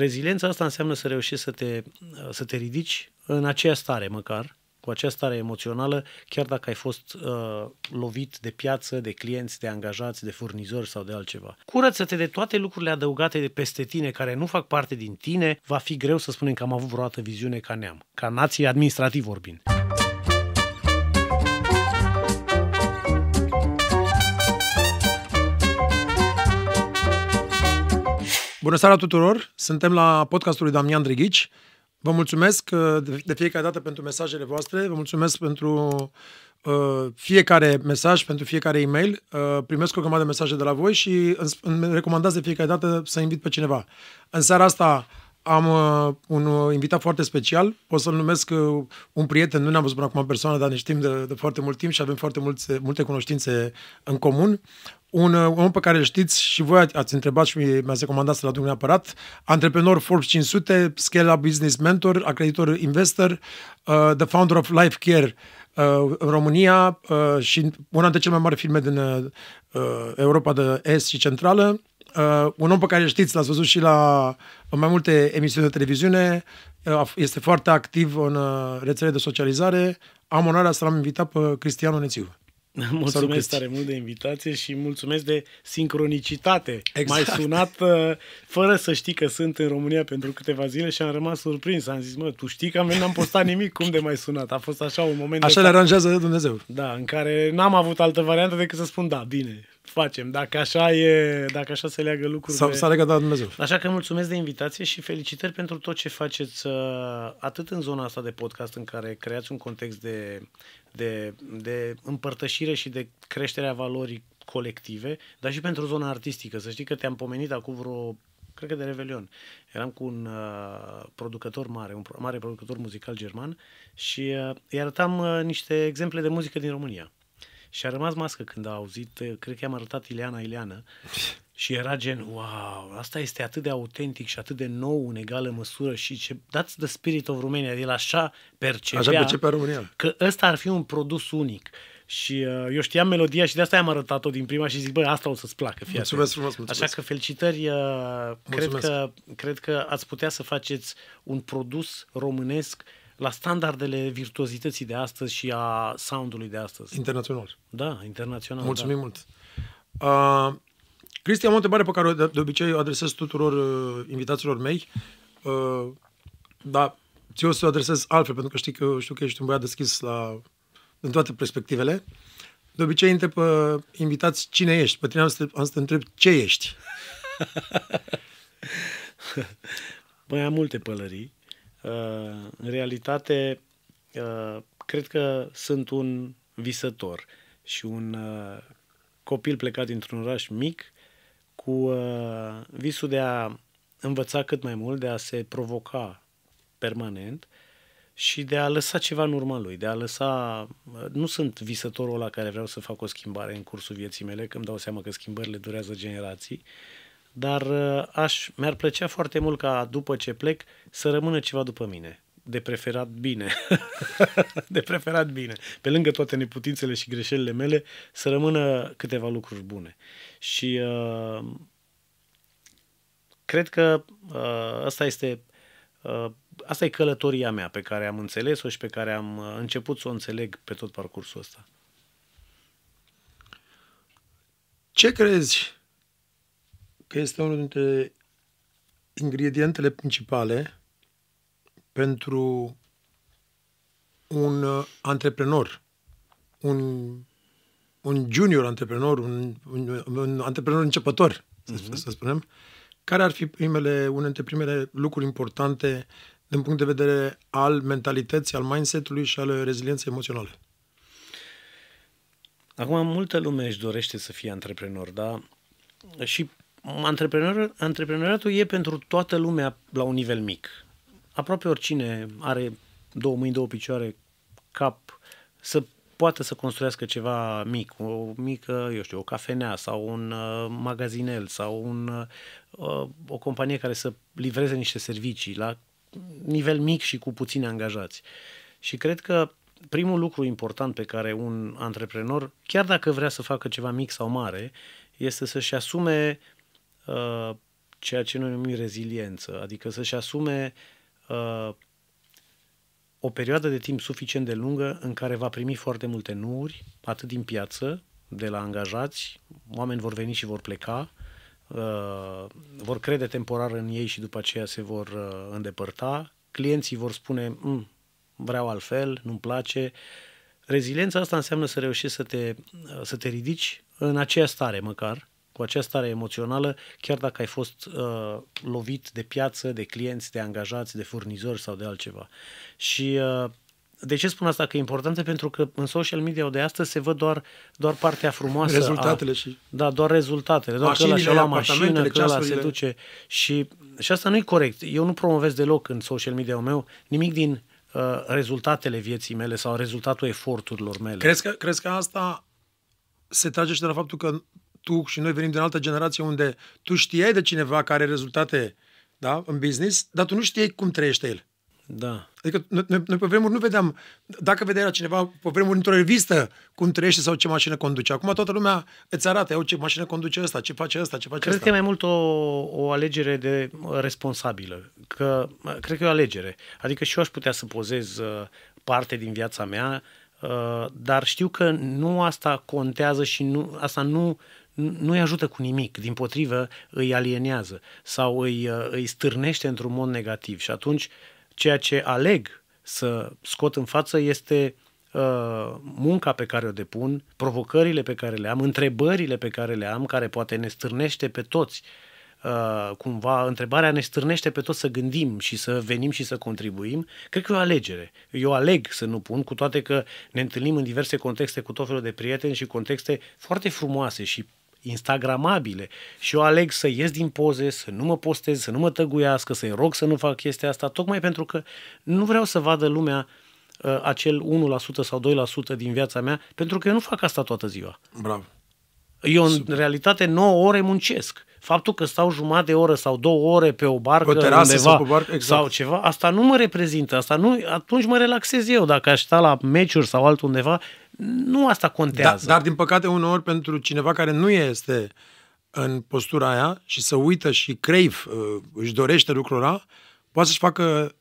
reziliența asta înseamnă să reușești să te, să te ridici în aceea stare măcar, cu această stare emoțională, chiar dacă ai fost uh, lovit de piață, de clienți, de angajați, de furnizori sau de altceva. Curăță-te de toate lucrurile adăugate de peste tine care nu fac parte din tine, va fi greu să spunem că am avut vreodată viziune ca neam, ca nație administrativ vorbind. Bună seara tuturor! Suntem la podcastul lui Damian Drighici. Vă mulțumesc uh, de fiecare dată pentru mesajele voastre, vă mulțumesc pentru uh, fiecare mesaj, pentru fiecare e-mail. Uh, primesc o grămadă de mesaje de la voi și îmi recomandați de fiecare dată să invit pe cineva. În seara asta am uh, un uh, invitat foarte special, o să-l numesc uh, un prieten, nu ne-am văzut până acum în persoană, dar ne știm de, de foarte mult timp și avem foarte multe, multe cunoștințe în comun. Un uh, om pe care îl știți și voi ați întrebat și mi-ați recomandat să-l aduc neapărat, antreprenor Forbes 500, Scale Up Business Mentor, acreditor investor, uh, the founder of Life Care uh, în România uh, și una dintre cele mai mari firme din uh, Europa de Est și Centrală, Uh, un om pe care știți, l-ați văzut și la în mai multe emisiuni de televiziune, uh, este foarte activ în uh, rețele de socializare. Am onoarea să l-am invitat pe Cristian Onețiu. Mulțumesc tare mult de invitație și mulțumesc de sincronicitate. Exact. M-ai sunat uh, fără să știi că sunt în România pentru câteva zile și am rămas surprins. Am zis, mă, tu știi că n-am postat nimic, cum de mai sunat? A fost așa un moment... Așa de le aranjează Dumnezeu. Da, în care n-am avut altă variantă decât să spun, da, bine, facem, dacă așa e, dacă așa se leagă lucrurile. Sau s-a legat de Dumnezeu. Așa că mulțumesc de invitație și felicitări pentru tot ce faceți uh, atât în zona asta de podcast în care creați un context de, de, de împărtășire și de creșterea valorii colective, dar și pentru zona artistică. Să știi că te-am pomenit acum vreo cred că de Revelion. Eram cu un uh, producător mare, un mare producător muzical german și uh, îi arătam uh, niște exemple de muzică din România. Și a rămas mască când a auzit, cred că i-am arătat Ileana Ileana și era gen, wow, asta este atât de autentic și atât de nou în egală măsură și ce, that's the spirit of Romania, el așa percepea, așa percepea România. că ăsta ar fi un produs unic. Și uh, eu știam melodia și de asta am arătat-o din prima și zic, bă, asta o să-ți placă. Fii mulțumesc frumos, mulțumesc. Așa că felicitări, uh, cred că, cred că ați putea să faceți un produs românesc la standardele virtuozității de astăzi și a soundului de astăzi. Internațional. Da, internațional. Mulțumim da. mult. Uh, Cristi, am o întrebare pe care de, de obicei o adresez tuturor uh, invitaților mei, uh, dar ți o să o adresez altfel, pentru că știi că, știu că ești un băiat deschis la, în toate perspectivele. De obicei întreb pe invitați cine ești. Pe tine am să, te, am să te întreb ce ești. Băi, am multe pălării. Uh, în realitate, uh, cred că sunt un visător și un uh, copil plecat dintr-un oraș mic cu visul de a învăța cât mai mult, de a se provoca permanent și de a lăsa ceva în urma lui, de a lăsa... Nu sunt visătorul ăla care vreau să fac o schimbare în cursul vieții mele, că îmi dau seama că schimbările durează generații, dar uh, aș, mi-ar plăcea foarte mult ca după ce plec să rămână ceva după mine. De preferat bine. de preferat bine. Pe lângă toate neputințele și greșelile mele, să rămână câteva lucruri bune. Și uh, cred că uh, asta este uh, asta e călătoria mea pe care am înțeles-o și pe care am uh, început să o înțeleg pe tot parcursul ăsta. Ce crezi că este unul dintre ingredientele principale pentru un uh, antreprenor, un, un junior antreprenor, un, un, un antreprenor începător, uh-huh. să, mhm. să spunem, care ar fi primele, unele dintre primele lucruri importante din punct de vedere al mentalității, al mindset-ului și al rezilienței emoționale? Acum, multă lume își dorește să fie antreprenor, dar și antreprenor, antreprenoriatul e pentru toată lumea la un nivel mic. Aproape oricine are două mâini, două picioare, cap, să poată să construiască ceva mic, o mică, eu știu, o cafenea sau un uh, magazinel sau un, uh, o companie care să livreze niște servicii la nivel mic și cu puțini angajați. Și cred că primul lucru important pe care un antreprenor, chiar dacă vrea să facă ceva mic sau mare, este să-și asume uh, ceea ce noi numim reziliență, adică să-și asume uh, o perioadă de timp suficient de lungă în care va primi foarte multe nuuri, atât din piață, de la angajați, oameni vor veni și vor pleca, uh, vor crede temporar în ei și după aceea se vor uh, îndepărta, clienții vor spune, mm, vreau altfel, nu-mi place. Reziliența asta înseamnă să reușești să te, uh, să te ridici în aceeași stare măcar, cu această stare emoțională, chiar dacă ai fost uh, lovit de piață, de clienți, de angajați, de furnizori sau de altceva. Și uh, de ce spun asta? Că e importantă pentru că în social media de astăzi se văd doar, doar partea frumoasă. Rezultatele a, și... Da, doar rezultatele. Doar că ăla și la mașină, că ăla se duce. Și, și asta nu e corect. Eu nu promovez deloc în social media-ul meu nimic din uh, rezultatele vieții mele sau rezultatul eforturilor mele. Crezi că, crezi că asta se trage și de la faptul că tu și noi venim din altă generație unde tu știai de cineva care are rezultate da, în business, dar tu nu știai cum trăiește el. Da. Adică noi, noi pe vremuri nu vedeam, dacă vedea la cineva pe vremuri într-o revistă cum trăiește sau ce mașină conduce. Acum toată lumea îți arată, eu ce mașină conduce ăsta, ce face ăsta, ce face Cred ăsta. că e mai mult o, o alegere de responsabilă. Că, cred că e o alegere. Adică și eu aș putea să pozez uh, parte din viața mea, uh, dar știu că nu asta contează și nu, asta nu, nu îi ajută cu nimic, din potrivă îi alienează sau îi, uh, îi stârnește într-un mod negativ. Și atunci ceea ce aleg să scot în față este uh, munca pe care o depun, provocările pe care le am, întrebările pe care le am, care poate ne stârnește pe toți. Uh, cumva întrebarea ne stârnește pe toți să gândim și să venim și să contribuim, cred că e o alegere. Eu aleg să nu pun, cu toate că ne întâlnim în diverse contexte cu tot felul de prieteni și contexte foarte frumoase și instagramabile și eu aleg să ies din poze, să nu mă postez, să nu mă tăguiască, să-i rog să nu fac chestia asta, tocmai pentru că nu vreau să vadă lumea uh, acel 1% sau 2% din viața mea, pentru că eu nu fac asta toată ziua. Bravo. Eu, în Super. realitate, 9 ore muncesc. Faptul că stau jumătate de oră sau două ore pe o barcă pe undeva sau, pe barcă, exact. sau ceva, asta nu mă reprezintă. Asta nu, atunci mă relaxez eu. Dacă aș sta la meciuri sau altundeva, nu asta contează. Da, dar, din păcate, uneori, pentru cineva care nu este în postura aia și să uită și crave, uh, își dorește lucrul ăla, poate să-și facă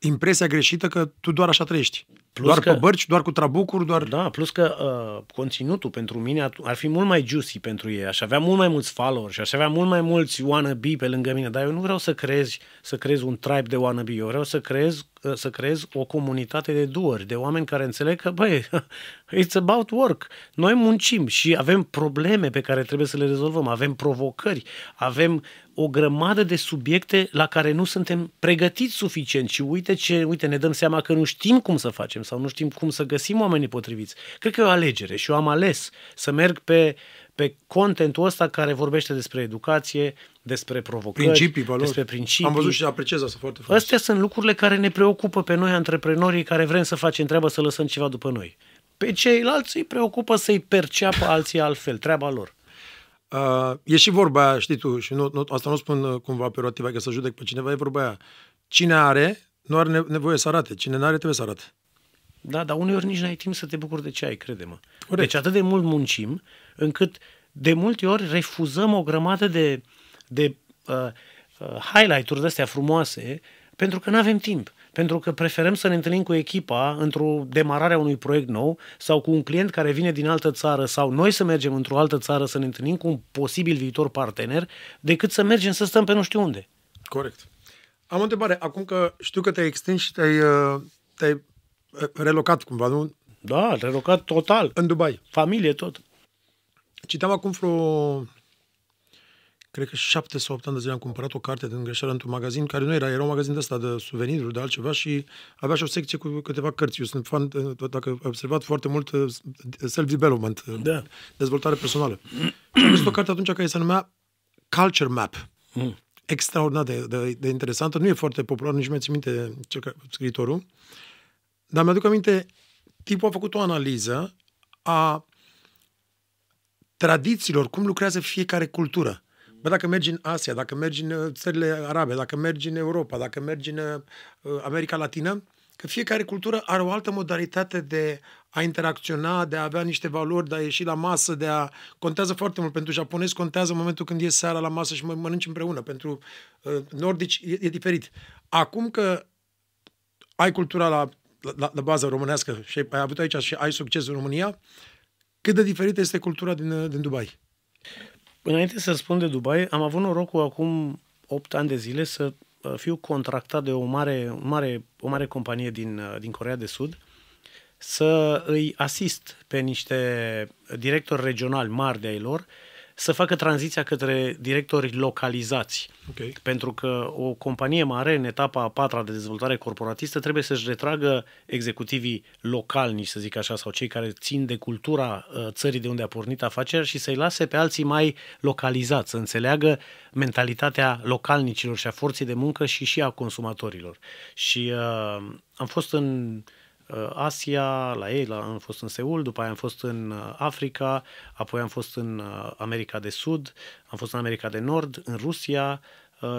impresia greșită că tu doar așa trăiești. Plus doar că, pe bărci, doar cu trabucuri, doar... Da, plus că uh, conținutul pentru mine ar fi mult mai juicy pentru ei. Aș avea mult mai mulți followers și aș avea mult mai mulți wannabe pe lângă mine, dar eu nu vreau să creez, să creez un tribe de wannabe. Eu vreau să creez, uh, să creez o comunitate de duori, de oameni care înțeleg că, băi, it's about work. Noi muncim și avem probleme pe care trebuie să le rezolvăm, avem provocări, avem o grămadă de subiecte la care nu suntem pregătiți suficient și uite ce, uite, ne dăm seama că nu știm cum să facem sau nu știm cum să găsim oamenii potriviți. Cred că e o alegere și eu am ales să merg pe, pe contentul ăsta care vorbește despre educație, despre provocări, principii, valori. despre principii. Am văzut și apreciez asta foarte frumos. Astea sunt lucrurile care ne preocupă pe noi, antreprenorii, care vrem să facem treabă, să lăsăm ceva după noi. Pe ceilalți îi preocupă să-i perceapă alții altfel, treaba lor. Uh, e și vorba aia, știi tu, și nu, nu, asta nu spun uh, cumva perorativ, că să judec pe cineva, e vorba aia. Cine are, nu are nevoie să arate. Cine nu are, trebuie să arate. Da, dar uneori nici n-ai timp să te bucuri de ce ai, crede-mă. Corect. Deci atât de mult muncim, încât de multe ori refuzăm o grămadă de, de uh, uh, highlight-uri de-astea frumoase pentru că nu avem timp. Pentru că preferăm să ne întâlnim cu echipa într-o demarare a unui proiect nou sau cu un client care vine din altă țară sau noi să mergem într-o altă țară să ne întâlnim cu un posibil viitor partener decât să mergem să stăm pe nu știu unde. Corect. Am o întrebare. Acum că știu că te-ai extins și te-ai, uh, te-ai uh, relocat cumva, nu? Da, relocat total. În Dubai. Familie, tot. Citeam acum vreo cred că șapte sau opt ani de zile am cumpărat o carte din greșeală într-un magazin care nu era, era un magazin de ăsta de suveniruri, de altceva și avea și o secție cu câteva cărți. Eu sunt fan, dacă ai observat, foarte mult uh, self-development, uh, da. dezvoltare personală. și am găsit o carte atunci care se numea Culture Map. Mm. Extraordinar de, de, de interesantă. Nu e foarte popular, nici mi-ți minte ce, scriitorul. Dar mi-aduc aminte, tipul a făcut o analiză a tradițiilor, cum lucrează fiecare cultură. Bă, dacă mergi în Asia, dacă mergi în uh, țările arabe, dacă mergi în Europa, dacă mergi în uh, America Latină, că fiecare cultură are o altă modalitate de a interacționa, de a avea niște valori, de a ieși la masă, de a... Contează foarte mult. Pentru japonezi contează momentul când ies seara la masă și mănânci împreună. Pentru uh, nordici e, e diferit. Acum că ai cultura la, la, la bază românească și ai avut aici și ai succes în România, cât de diferită este cultura din, din Dubai? Înainte să spun de Dubai, am avut norocul acum 8 ani de zile să uh, fiu contractat de o mare, mare, o mare companie din, uh, din Corea de Sud să îi asist pe niște directori regionali mari de ai lor să facă tranziția către directori localizați. Okay. Pentru că o companie mare, în etapa a patra de dezvoltare corporatistă, trebuie să-și retragă executivii localnici, să zic așa, sau cei care țin de cultura uh, țării de unde a pornit afacerea și să-i lase pe alții mai localizați, să înțeleagă mentalitatea localnicilor și a forței de muncă și și a consumatorilor. Și uh, am fost în uh, Uh, Asia, la ei, la, am fost în Seul, după aia am fost în uh, Africa, apoi am fost în uh, America de Sud, am fost în America de Nord, în Rusia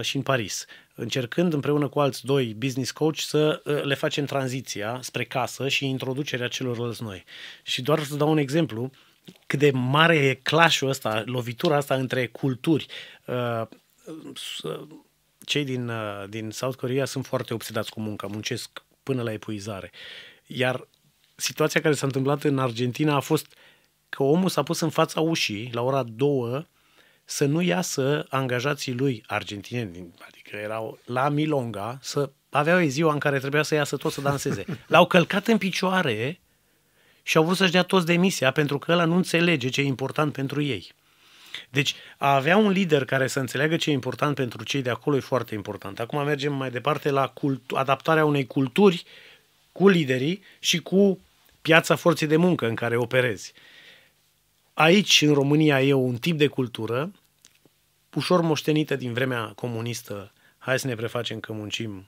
și în Paris, încercând împreună cu alți doi business coach să le facem tranziția spre casă și introducerea celorlalți noi. Și doar să dau un exemplu, cât de mare e clash ăsta, lovitura asta între culturi. Cei din, din South Korea sunt foarte obsedați cu munca, muncesc până la epuizare. Iar situația care s-a întâmplat în Argentina a fost că omul s-a pus în fața ușii la ora două să nu iasă angajații lui argentineni, adică erau la Milonga, să aveau ziua în care trebuia să iasă toți să danseze. L-au călcat în picioare și au vrut să-și dea toți demisia pentru că ăla nu înțelege ce e important pentru ei. Deci a avea un lider care să înțeleagă ce e important pentru cei de acolo e foarte important. Acum mergem mai departe la cult- adaptarea unei culturi cu liderii și cu piața forței de muncă în care operezi. Aici, în România, e un tip de cultură ușor moștenită din vremea comunistă. Hai să ne prefacem că muncim,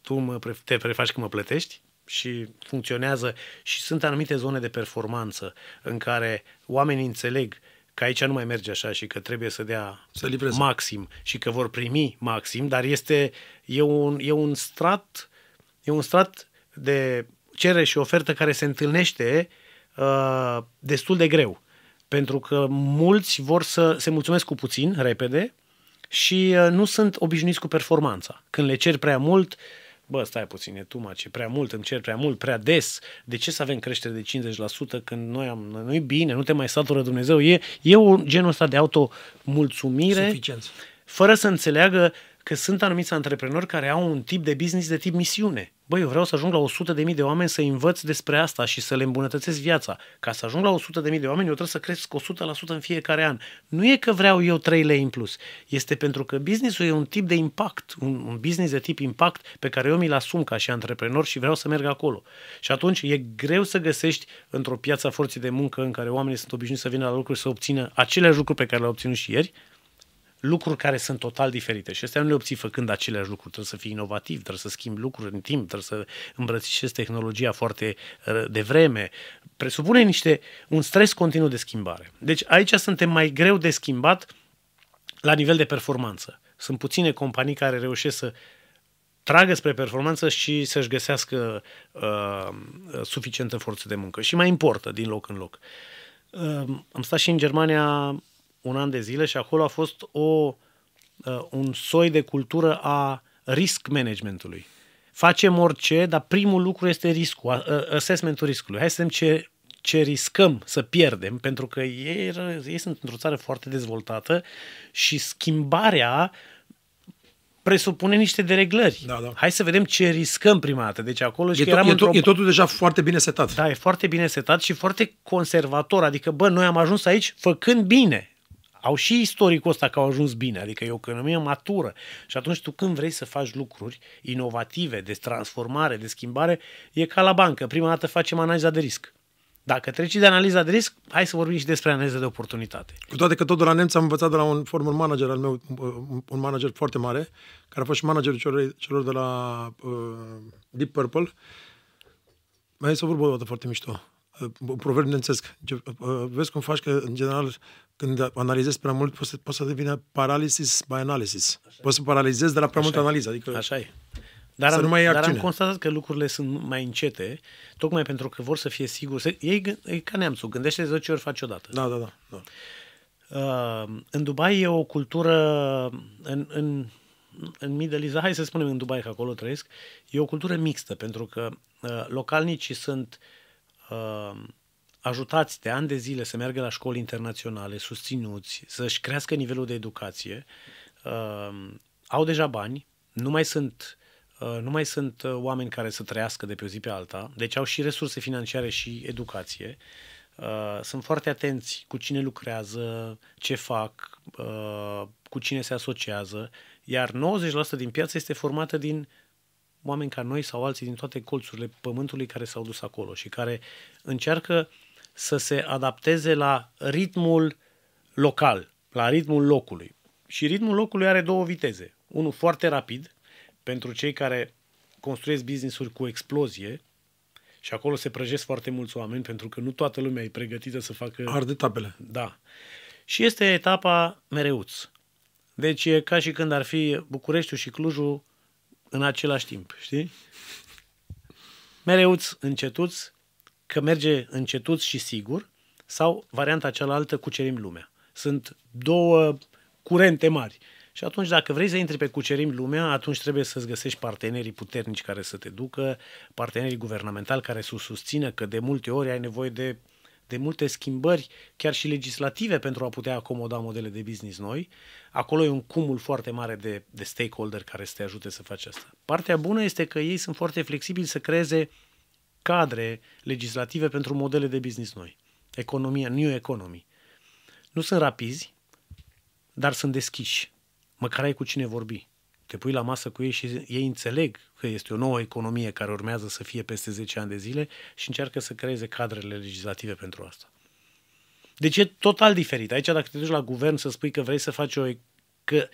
tu mă, te prefaci că mă plătești și funcționează și sunt anumite zone de performanță în care oamenii înțeleg că aici nu mai merge așa și că trebuie să dea să maxim și că vor primi maxim, dar este e un, e un strat e un strat de cerere și ofertă care se întâlnește uh, destul de greu. Pentru că mulți vor să se mulțumesc cu puțin, repede, și uh, nu sunt obișnuiți cu performanța. Când le cer prea mult, bă, stai puțin, e tu ce prea mult, îmi cer prea mult, prea des, de ce să avem creștere de 50% când noi am, nu bine, nu te mai satură Dumnezeu, e, e un genul ăsta de auto-mulțumire, Suficiență. fără să înțeleagă că sunt anumiți antreprenori care au un tip de business de tip misiune. Băi, eu vreau să ajung la 100 de mii de oameni să învăț despre asta și să le îmbunătățesc viața. Ca să ajung la 100 de mii de oameni, eu trebuie să cresc 100% în fiecare an. Nu e că vreau eu 3 lei în plus. Este pentru că businessul e un tip de impact, un, un business de tip impact pe care eu mi-l asum ca și antreprenor și vreau să merg acolo. Și atunci e greu să găsești într-o piață a forței de muncă în care oamenii sunt obișnuiți să vină la lucruri să obțină aceleași lucruri pe care le-au obținut și ieri, lucruri care sunt total diferite. Și astea nu le obții făcând aceleași lucruri. Trebuie să fii inovativ, trebuie să schimbi lucruri în timp, trebuie să îmbrățișezi tehnologia foarte uh, devreme. Presupune niște, un stres continuu de schimbare. Deci aici suntem mai greu de schimbat la nivel de performanță. Sunt puține companii care reușesc să tragă spre performanță și să-și găsească uh, suficientă forță de muncă. Și mai importă din loc în loc. Uh, am stat și în Germania un an de zile și acolo a fost o, uh, un soi de cultură a risk managementului. Facem orice, dar primul lucru este riscul, assessmentul riscului. Hai să vedem ce, ce riscăm să pierdem, pentru că ei, ei sunt într-o țară foarte dezvoltată și schimbarea presupune niște dereglări. Da, da. Hai să vedem ce riscăm prima dată. Deci acolo e, eram tot, e, to- e totul deja foarte bine setat. Da, e foarte bine setat și foarte conservator. Adică, bă, noi am ajuns aici făcând bine au și istoricul ăsta că au ajuns bine, adică e o economie matură. Și atunci tu când vrei să faci lucruri inovative, de transformare, de schimbare, e ca la bancă. Prima dată facem analiza de risc. Dacă treci de analiza de risc, hai să vorbim și despre analiza de oportunitate. Cu toate că tot de la nemți am învățat de la un former manager al meu, un manager foarte mare, care a fost și managerul celor, celor de la uh, Deep Purple. Mai este o vorbă o dată foarte mișto. Uh, un proverb nemțesc. Uh, vezi cum faci că, în general, când analizezi prea mult, poți să, poți să devină paralysis by analysis. Așa. Poți să paralizezi de la prea multă analiză. Adică... Așa e. Dar, să am, nu mai e dar acțiune. am constatat că lucrurile sunt mai încete, tocmai pentru că vor să fie siguri. Să, ei, gând- e ca neamțul, gândește de 10 ori, faci odată. Da, da, da. da. Uh, în Dubai e o cultură, în, în, în Middle East, hai să spunem în Dubai, că acolo trăiesc, e o cultură mixtă, pentru că uh, localnicii sunt uh, ajutați de ani de zile să meargă la școli internaționale, susținuți, să-și crească nivelul de educație, uh, au deja bani, nu mai sunt uh, nu mai sunt uh, oameni care să trăiască de pe o zi pe alta, deci au și resurse financiare și educație. Uh, sunt foarte atenți cu cine lucrează, ce fac, uh, cu cine se asociază, iar 90% din piață este formată din oameni ca noi sau alții din toate colțurile pământului care s-au dus acolo și care încearcă să se adapteze la ritmul local, la ritmul locului. Și ritmul locului are două viteze. Unul foarte rapid, pentru cei care construiesc business-uri cu explozie, și acolo se prăjesc foarte mulți oameni, pentru că nu toată lumea e pregătită să facă... Arde tapele. Da. Și este etapa mereuț. Deci e ca și când ar fi Bucureștiul și Clujul în același timp, știi? Mereuț, încetuț, că merge încetuț și sigur, sau varianta cealaltă, cucerim lumea. Sunt două curente mari. Și atunci, dacă vrei să intri pe cucerim lumea, atunci trebuie să-ți găsești partenerii puternici care să te ducă, partenerii guvernamentali care să susțină, că de multe ori ai nevoie de, de multe schimbări, chiar și legislative, pentru a putea acomoda modele de business noi. Acolo e un cumul foarte mare de, de stakeholder care să te ajute să faci asta. Partea bună este că ei sunt foarte flexibili să creeze cadre legislative pentru modele de business noi. Economia, new economy. Nu sunt rapizi, dar sunt deschiși. Măcar ai cu cine vorbi. Te pui la masă cu ei și ei înțeleg că este o nouă economie care urmează să fie peste 10 ani de zile și încearcă să creeze cadrele legislative pentru asta. Deci e total diferit. Aici dacă te duci la guvern să spui că vrei să faci o... că,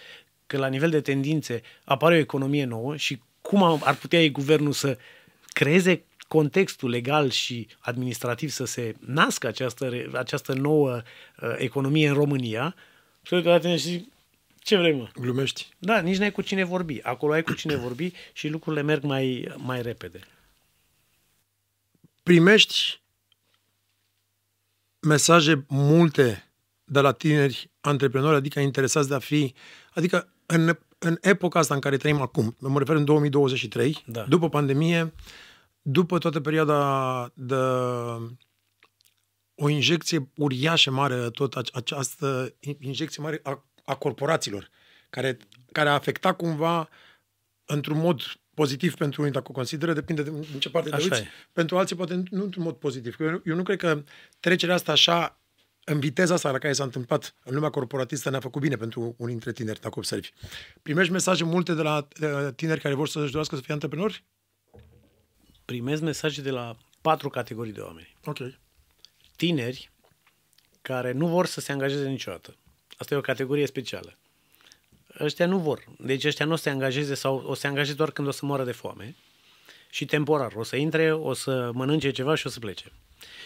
că la nivel de tendințe apare o economie nouă și cum ar putea ei guvernul să creeze contextul legal și administrativ să se nască această, această nouă uh, economie în România, și că la tine și zic, ce vrei, mă? Glumești. Da, nici n-ai cu cine vorbi. Acolo ai cu cine vorbi și lucrurile merg mai, mai repede. Primești mesaje multe de la tineri antreprenori, adică interesați de a fi, adică în, în epoca asta în care trăim acum, mă refer în 2023, Da. după pandemie, după toată perioada de o injecție uriașă mare, tot ace- această injecție mare a, a corporațiilor, care, care a afectat cumva într-un mod pozitiv pentru unii, dacă o consideră, depinde de în ce parte te Așa uiți. e. Pentru alții, poate nu într-un mod pozitiv. Că Eu, eu nu cred că trecerea asta așa, în viteza asta la care s-a întâmplat în lumea corporatistă, ne-a făcut bine pentru unii dintre tineri, dacă observi. Primești mesaje multe de la uh, tineri care vor să-și dorească să fie antreprenori? Primez mesaje de la patru categorii de oameni. Ok. Tineri care nu vor să se angajeze niciodată. Asta e o categorie specială. Ăștia nu vor. Deci ăștia nu o să se angajeze sau o să se angajeze doar când o să moară de foame și temporar. O să intre, o să mănânce ceva și o să plece.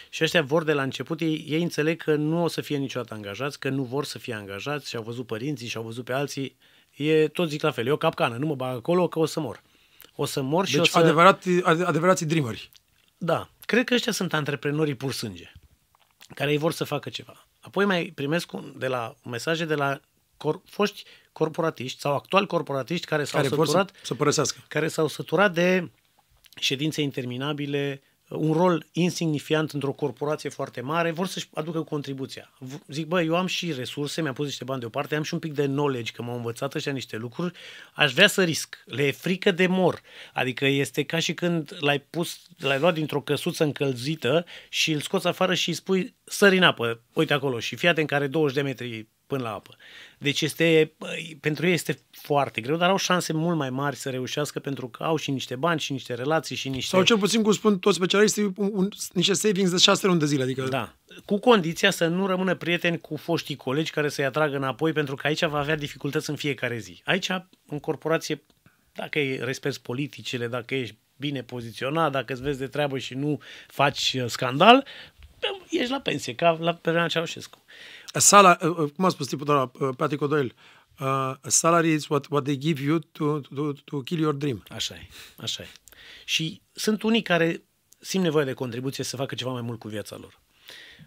Și ăștia vor de la început, ei, ei înțeleg că nu o să fie niciodată angajați, că nu vor să fie angajați și au văzut părinții și au văzut pe alții. E tot zic la fel, e o capcană, nu mă bag acolo că o să mor. O să mor și Deci o să... adevărat, adevărații dreameri. Da, cred că ăștia sunt antreprenorii pur sânge, care ei vor să facă ceva. Apoi mai primesc un- de la mesaje de la cor, foști corporatiști sau actuali corporatiști care s-au Care vor să, săturat, să părăsească. care s-au săturat de ședințe interminabile, un rol insignifiant într-o corporație foarte mare, vor să-și aducă contribuția. V- Zic, bă, eu am și resurse, mi-am pus niște bani deoparte, am și un pic de knowledge, că m-au învățat ăștia niște lucruri, aș vrea să risc. Le e frică de mor. Adică este ca și când l-ai pus, l-ai luat dintr-o căsuță încălzită și îl scoți afară și îi spui, sări în apă, uite acolo, și fii atent că are 20 de metri până la apă. Deci este, băi, pentru ei este foarte greu, dar au șanse mult mai mari să reușească pentru că au și niște bani și niște relații și niște... Sau cel puțin, cum spun toți specialiștii, un, un, niște savings de șase luni de zile. Adică Da. Cu condiția să nu rămână prieteni cu foștii colegi care să-i atragă înapoi, pentru că aici va avea dificultăți în fiecare zi. Aici, în corporație, dacă îi respecti politicile, dacă ești bine poziționat, dacă îți vezi de treabă și nu faci uh, scandal, ești la pensie, ca la perioada Ceaușescu. Sala, uh, uh, cum a spus tipul de la uh, Patrick O'Doyle, uh, salary is what, what they give you to, to, to kill your dream. Așa e, așa e. Și sunt unii care simt nevoie de contribuție să facă ceva mai mult cu viața lor.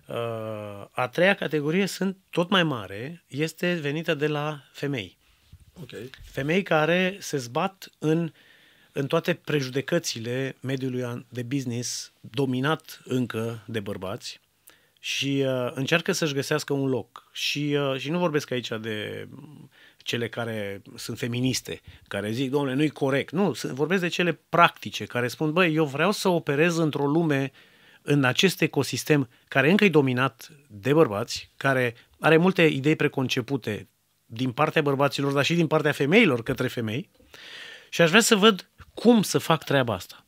Uh, a treia categorie sunt tot mai mare, este venită de la femei. Okay. Femei care se zbat în, în toate prejudecățile mediului de business dominat încă de bărbați și uh, încearcă să-și găsească un loc. Și, uh, și nu vorbesc aici de cele care sunt feministe, care zic, domnule, nu-i corect. Nu, vorbesc de cele practice, care spun, băi, eu vreau să operez într-o lume în acest ecosistem care încă e dominat de bărbați, care are multe idei preconcepute din partea bărbaților, dar și din partea femeilor către femei și aș vrea să văd cum să fac treaba asta.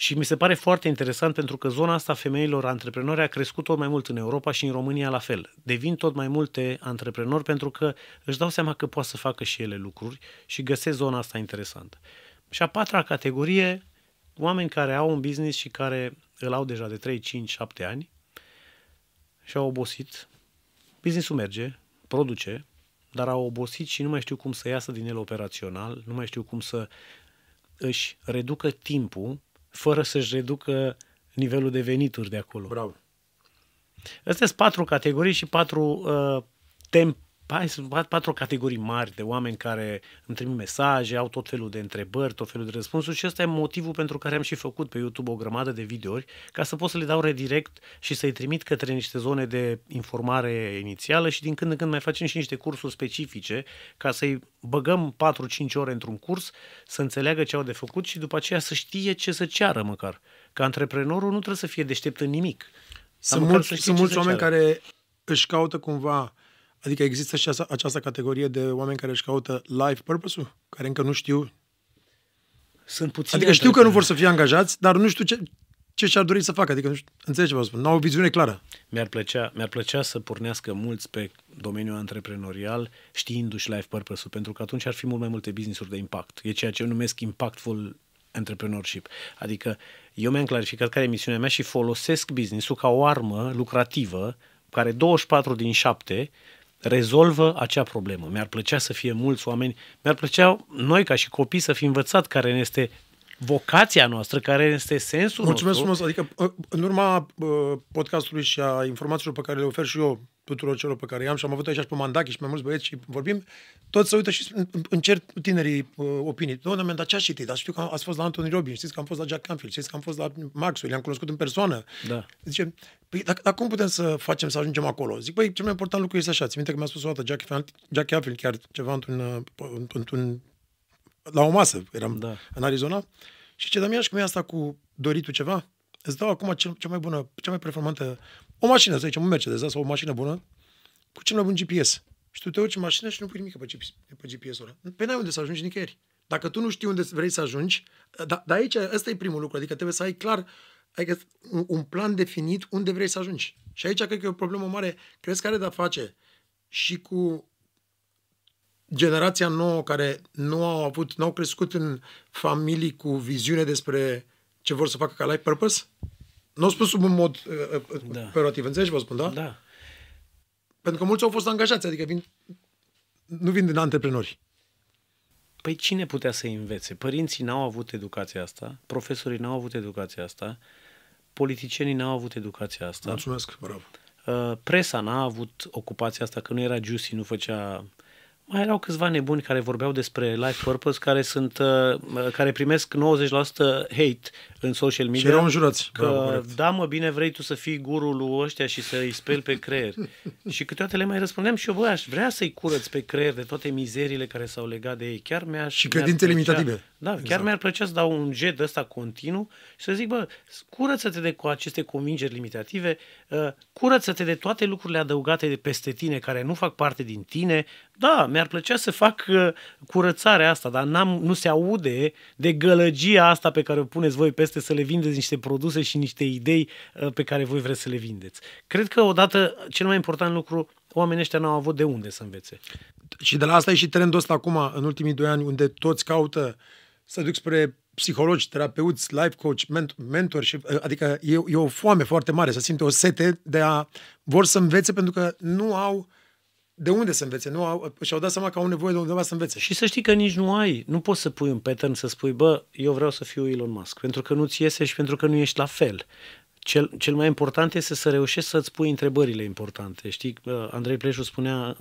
Și mi se pare foarte interesant pentru că zona asta femeilor antreprenori a crescut tot mai mult în Europa și în România la fel. Devin tot mai multe antreprenori pentru că își dau seama că pot să facă și ele lucruri și găsesc zona asta interesantă. Și a patra categorie, oameni care au un business și care îl au deja de 3, 5, 7 ani și au obosit. Businessul merge, produce, dar au obosit și nu mai știu cum să iasă din el operațional, nu mai știu cum să își reducă timpul fără să-și reducă nivelul de venituri de acolo. Bravo. Astea sunt patru categorii și patru uh, tem- hai, sunt patru categorii mari de oameni care îmi trimit mesaje, au tot felul de întrebări, tot felul de răspunsuri și ăsta e motivul pentru care am și făcut pe YouTube o grămadă de videouri, ca să pot să le dau redirect și să-i trimit către niște zone de informare inițială și din când în când mai facem și niște cursuri specifice ca să-i băgăm 4-5 ore într-un curs, să înțeleagă ce au de făcut și după aceea să știe ce să ceară măcar. Că antreprenorul nu trebuie să fie deștept în nimic. Sunt mulți, sunt mulți oameni ceară. care își caută cumva Adică există și această, această categorie de oameni care își caută life purpose-ul, care încă nu știu. Sunt puțini. Adică știu că nu vor să fie angajați, dar nu știu ce, ce și-ar dori să facă. Adică nu știu, înțelegi ce vă spun. Nu au o viziune clară. Mi-ar plăcea, mi-ar plăcea să pornească mulți pe domeniul antreprenorial știindu-și life purpose-ul, pentru că atunci ar fi mult mai multe business-uri de impact. E ceea ce eu numesc impactful entrepreneurship. Adică eu mi-am clarificat care e misiunea mea și folosesc business-ul ca o armă lucrativă care 24 din 7 rezolvă acea problemă. Mi-ar plăcea să fie mulți oameni, mi-ar plăcea noi ca și copii să fi învățat care ne este vocația noastră, care este sensul Mulțumesc nostru. frumos, adică în urma podcastului și a informațiilor pe care le ofer și eu tuturor celor pe care i-am și am avut aici pe Mandachi și mai mulți băieți și vorbim, toți se uită și încerc tinerii uh, opinii. Doamne, dar ce ați citit? Dar știu că ați fost la Anthony Robbins, știți că am fost la Jack Canfield, știți că am fost la Maxwell, i-am cunoscut în persoană. Da. Zice, păi, dar, dar, cum putem să facem să ajungem acolo? Zic, păi, cel mai important lucru este așa. Ți minte că mi-a spus o dată Jack, Jack Canfield, chiar ceva într-un, uh, într-un, la o masă, eram da. în Arizona, și ce, Damian, și cum e asta cu doritul ceva? Îți dau acum cea, cea mai bună, cea mai performantă, o mașină, să zicem, un Mercedes, da? sau o mașină bună, cu cel mai bun GPS. Și tu te urci în mașină și nu pui nimic pe, pe GPS-ul ăla. Pe n-ai unde să ajungi nicăieri. Dacă tu nu știi unde vrei să ajungi, dar da aici ăsta e primul lucru, adică trebuie să ai clar adică un, un plan definit unde vrei să ajungi. Și aici cred că e o problemă mare. Crezi că are de-a face și cu generația nouă care nu au avut, nu au crescut în familii cu viziune despre ce vor să facă ca life purpose? Nu au spus sub un mod uh, uh da. perorativ, înțelegi vă spun, da? Da. Pentru că mulți au fost angajați, adică vin, nu vin din antreprenori. Păi cine putea să învețe? Părinții n-au avut educația asta, profesorii n-au avut educația asta, politicienii n-au avut educația asta. Mulțumesc, bravo. Uh, presa n-a avut ocupația asta, că nu era juicy, nu făcea mai erau câțiva nebuni care vorbeau despre life purpose, care sunt, uh, care primesc 90% hate în social media. Și erau înjurați. Că, Bravo, da, mă, bine vrei tu să fii gurul lui ăștia și să-i speli pe creier. și câteodată le mai răspundeam și eu, băi, aș vrea să-i curăț pe creier de toate mizerile care s-au legat de ei. Chiar mi-aș, și credințe mi limitative. Da, exact. chiar mi-ar plăcea să dau un jet ăsta continuu și să zic, bă, curăță-te de cu aceste convingeri limitative, uh, curăță-te de toate lucrurile adăugate de peste tine care nu fac parte din tine. Da, mi-ar plăcea să fac uh, curățarea asta, dar n-am, nu se aude de gălăgia asta pe care o puneți voi peste să le vindeți niște produse și niște idei uh, pe care voi vreți să le vindeți. Cred că odată cel mai important lucru, oamenii ăștia nu au avut de unde să învețe. Și de la asta e și trendul ăsta acum, în ultimii doi ani, unde toți caută să duc spre psihologi, terapeuți, life coach, mentor, și, uh, adică e, e o foame foarte mare, să simte o sete de a vor să învețe pentru că nu au de unde să învețe. Nu au, și-au dat seama că au nevoie de undeva să învețe. Și să știi că nici nu ai, nu poți să pui un pattern să spui, bă, eu vreau să fiu Elon Musk, pentru că nu-ți iese și pentru că nu ești la fel. Cel, cel mai important este să reușești să-ți pui întrebările importante. Știi, Andrei Pleșu spunea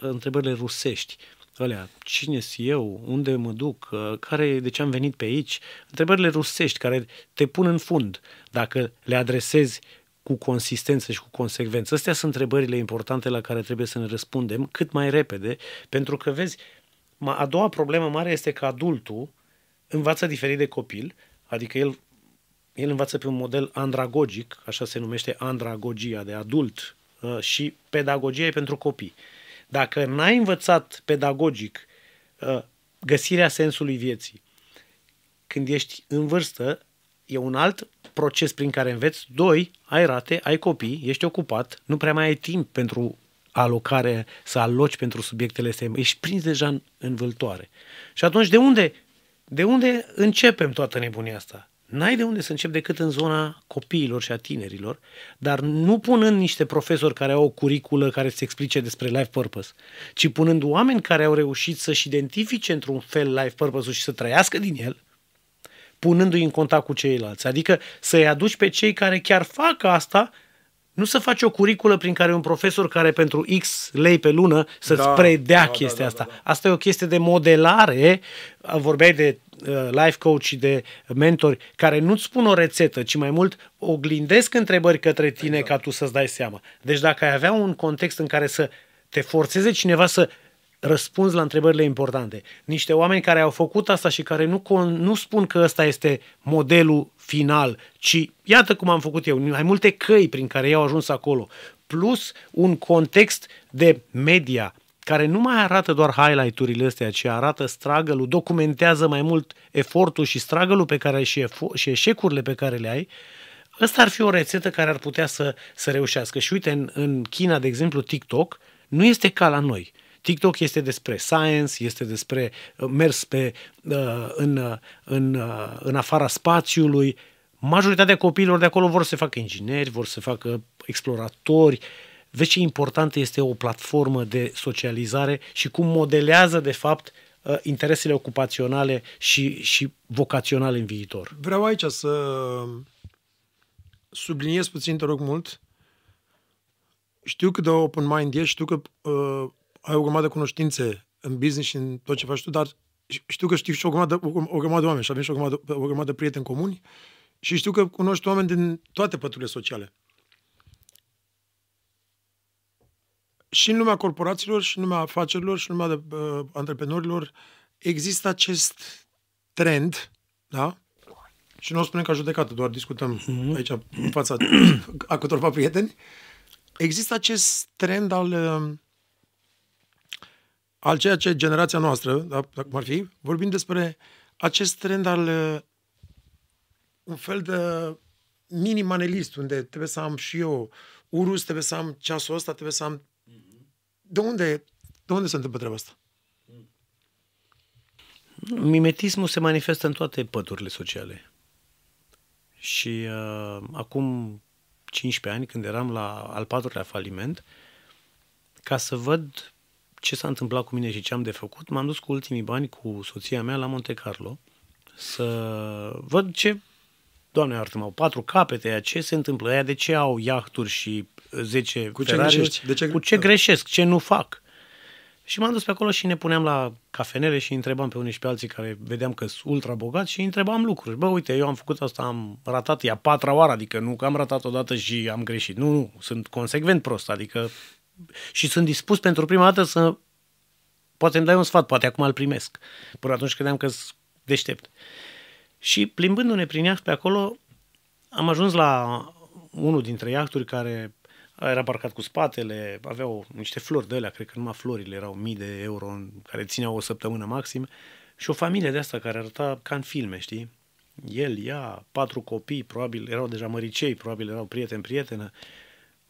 întrebările rusești. Alea, cine sunt eu, unde mă duc, care, de ce am venit pe aici, întrebările rusești care te pun în fund. Dacă le adresezi cu consistență și cu consecvență. Astea sunt întrebările importante la care trebuie să ne răspundem cât mai repede, pentru că, vezi, a doua problemă mare este că adultul învață diferit de copil, adică el, el învață pe un model andragogic, așa se numește andragogia de adult, uh, și pedagogia e pentru copii. Dacă n-ai învățat pedagogic uh, găsirea sensului vieții, când ești în vârstă, e un alt proces prin care înveți. Doi, ai rate, ai copii, ești ocupat, nu prea mai ai timp pentru alocare, să aloci pentru subiectele astea. Ești prins deja în, în vâltoare. Și atunci, de unde, de unde începem toată nebunia asta? N-ai de unde să încep decât în zona copiilor și a tinerilor, dar nu punând niște profesori care au o curiculă care să explice despre life purpose, ci punând oameni care au reușit să-și identifice într-un fel life purpose-ul și să trăiască din el – punându-i în contact cu ceilalți. Adică să-i aduci pe cei care chiar fac asta, nu să faci o curiculă prin care un profesor care pentru X lei pe lună să-ți da, predea da, da chestia da, da, asta. Da, da. Asta e o chestie de modelare. Vorbeai de uh, life coach și de mentori care nu-ți spun o rețetă, ci mai mult oglindesc întrebări către tine exact. ca tu să-ți dai seama. Deci dacă ai avea un context în care să te forțeze cineva să răspuns la întrebările importante. Niște oameni care au făcut asta și care nu, nu spun că ăsta este modelul final, ci iată cum am făcut eu, mai multe căi prin care ei au ajuns acolo, plus un context de media care nu mai arată doar highlight-urile astea, ci arată struggle documentează mai mult efortul și struggle pe care ai și, efo- și eșecurile pe care le ai, Ăsta ar fi o rețetă care ar putea să, să reușească. Și uite, în, în China, de exemplu, TikTok nu este ca la noi. TikTok este despre science, este despre uh, mers pe, uh, în, uh, în, în afara spațiului. Majoritatea copiilor de acolo vor să facă ingineri, vor să facă exploratori. Vezi ce importantă este o platformă de socializare și cum modelează, de fapt, interesele ocupaționale și, și vocaționale în viitor. Vreau aici să subliniez puțin, te rog mult, știu cât de open mind ești, știu că uh, ai o grămadă de cunoștințe în business și în tot ce faci tu, dar știu că știi și o grămadă, o, grămadă de oameni și avem și o grămadă, o grămadă de prieteni comuni și știu că cunoști oameni din toate păturile sociale. Și în lumea corporațiilor, și în lumea afacerilor, și în lumea de, uh, antreprenorilor există acest trend, da? Și nu o spunem ca judecată, doar discutăm mm-hmm. aici în fața a câtorva prieteni. Există acest trend al uh, al ceea ce generația noastră, da, cum ar fi, vorbim despre acest trend al uh, un fel de mini-manelist, unde trebuie să am și eu urus, trebuie să am ceasul ăsta, trebuie să am... De unde, de unde se întâmplă treaba asta? Mimetismul se manifestă în toate păturile sociale. Și uh, acum 15 ani, când eram la al patrulea faliment, ca să văd ce s-a întâmplat cu mine și ce am de făcut, m-am dus cu ultimii bani cu soția mea la Monte Carlo să văd ce, doamne iartă au patru capete, aia, ce se întâmplă, aia de ce au iahturi și 10 cu ce greșești? De ce, cu ce greșesc, ce nu fac. Și m-am dus pe acolo și ne puneam la cafenele și întrebam pe unii și pe alții care vedeam că sunt ultra bogați și întrebam lucruri. Bă, uite, eu am făcut asta, am ratat ea patra oară, adică nu că am ratat odată și am greșit. Nu, nu, sunt consecvent prost, adică și sunt dispus pentru prima dată să poate îmi dai un sfat, poate acum îl primesc. Până atunci credeam că sunt deștept. Și plimbându-ne prin iaht pe acolo, am ajuns la unul dintre iahturi care era parcat cu spatele, aveau niște flori de alea, cred că numai florile erau mii de euro, în care țineau o săptămână maxim, și o familie de asta care arăta ca în filme, știi? El, ea, patru copii, probabil erau deja măricei, probabil erau prieten-prietenă,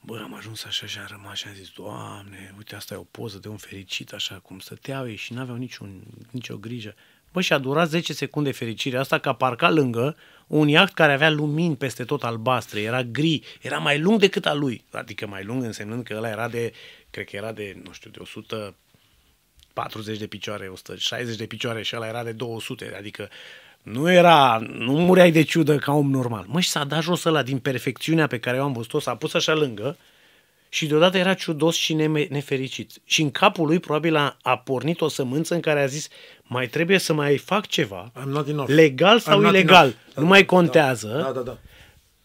Bă, am ajuns așa și am rămas și am zis, Doamne, uite, asta e o poză de un fericit, așa cum stăteau ei și n-aveau niciun, nicio grijă. Bă, și a durat 10 secunde fericire asta ca parca lângă un iaht care avea lumini peste tot albastre, era gri, era mai lung decât al lui, adică mai lung însemnând că ăla era de cred că era de, nu știu, de 140 de picioare, 160 de picioare și ăla era de 200, adică nu era, nu mureai de ciudă ca om normal. Mă, și s-a dat jos ăla din perfecțiunea pe care eu am văzut-o, s-a pus așa lângă și deodată era ciudos și ne- nefericit. Și în capul lui probabil a, a pornit o sămânță în care a zis mai trebuie să mai fac ceva, I'm not enough. legal sau I'm not ilegal, enough. nu mai contează, Da, da, da.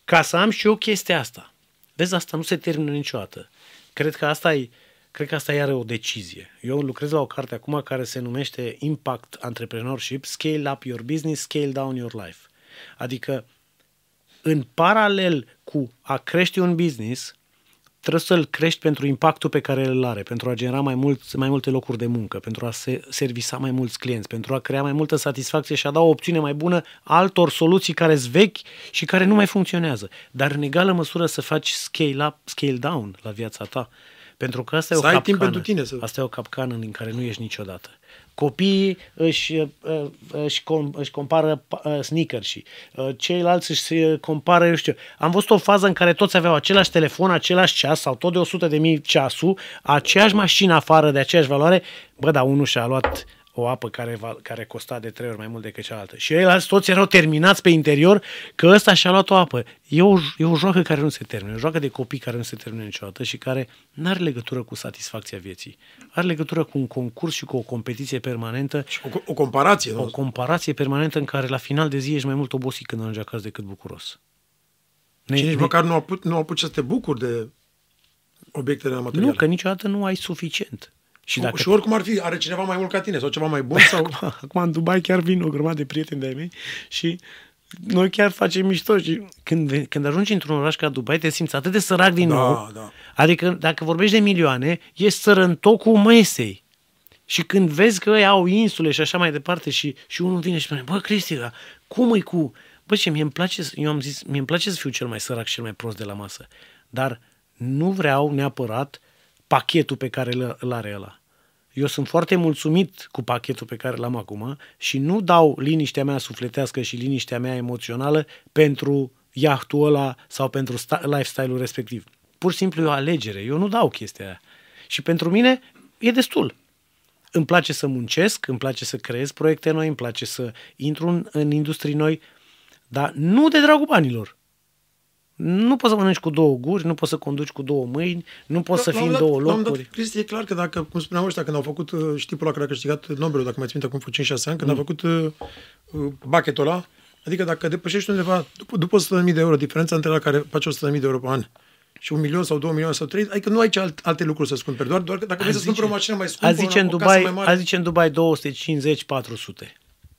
ca să am și eu chestia asta. Vezi, asta nu se termină niciodată. Cred că asta e, cred că asta e are o decizie. Eu lucrez la o carte acum care se numește Impact Entrepreneurship, Scale Up Your Business, Scale Down Your Life. Adică, în paralel cu a crește un business, trebuie să-l crești pentru impactul pe care îl are, pentru a genera mai, mult, mai multe locuri de muncă, pentru a se servisa mai mulți clienți, pentru a crea mai multă satisfacție și a da o opțiune mai bună altor soluții care sunt vechi și care nu mai funcționează. Dar în egală măsură să faci scale up, scale down la viața ta. Pentru că asta e o Să ai capcană. timp pentru tine să- Asta e o capcană în care nu ești niciodată. Copiii își, uh, își, com, își compară uh, sneaker și ceilalți își uh, compară, eu știu. Am văzut o fază în care toți aveau același telefon, același ceas sau tot de 100 de mii ceasul, aceeași mașină afară de aceeași valoare. Bă, dar unul și-a luat o apă care, va, care costa de trei ori mai mult decât cealaltă. Și ei toți erau terminați pe interior că ăsta și-a luat o apă. E o, e o joacă care nu se termină, e o joacă de copii care nu se termină niciodată și care nu are legătură cu satisfacția vieții. Are legătură cu un concurs și cu o competiție permanentă, Și o, o comparație. o nu? comparație permanentă în care la final de zi ești mai mult obosit când ajungi acasă decât bucuros. Ne, Și nici măcar nu au, put, nu au putut să te bucuri de obiectele materiale. nu, că niciodată nu ai suficient. Și și, dacă și oricum ar fi, are cineva mai mult ca tine sau ceva mai bun sau... Acum, acum în Dubai chiar vin o grămadă de prieteni de-ai mei și noi chiar facem mișto și când, ve- când ajungi într-un oraș ca Dubai te simți atât de sărac din Da, nou. da. Adică dacă vorbești de milioane, ești sărăntocul mesei. Și când vezi că ei au insule și așa mai departe și, și unul vine și spune, bă, Cristi, dar cum e cu... Bă, ce mie îmi place, să- eu am zis, mie îmi place să fiu cel mai sărac și cel mai prost de la masă, dar nu vreau neapărat pachetul pe care îl, îl are ăla. Eu sunt foarte mulțumit cu pachetul pe care l-am acum și nu dau liniștea mea sufletească și liniștea mea emoțională pentru iahtul ăla sau pentru sta- lifestyle-ul respectiv. Pur și simplu e o alegere. Eu nu dau chestia aia. Și pentru mine e destul. Îmi place să muncesc, îmi place să creez proiecte noi, îmi place să intru în, în industrii noi, dar nu de dragul banilor. Nu poți să mănânci cu două guri, nu poți să conduci cu două mâini, nu poți să La un fii în moment două dat- la un moment locuri. Dat, Cristi, e clar că dacă, cum spuneau ăștia, când au făcut uh, și știpul ăla care a câștigat Nobelul, dacă mai țin minte acum 5-6 ani, când Mm. a făcut uh, uh, bucketul ăla, adică dacă depășești undeva, după, după 100.000 de euro, diferența între la care face 100.000 de euro pe an și un milion sau două milioane sau trei, adică nu ai ce alt, alte lucruri să-ți cumperi, doar, doar că dacă vrei să-ți cumperi o mașină mai scumpă, a zice, în o casă Dubai, mai mare, a zice în Dubai 250-400,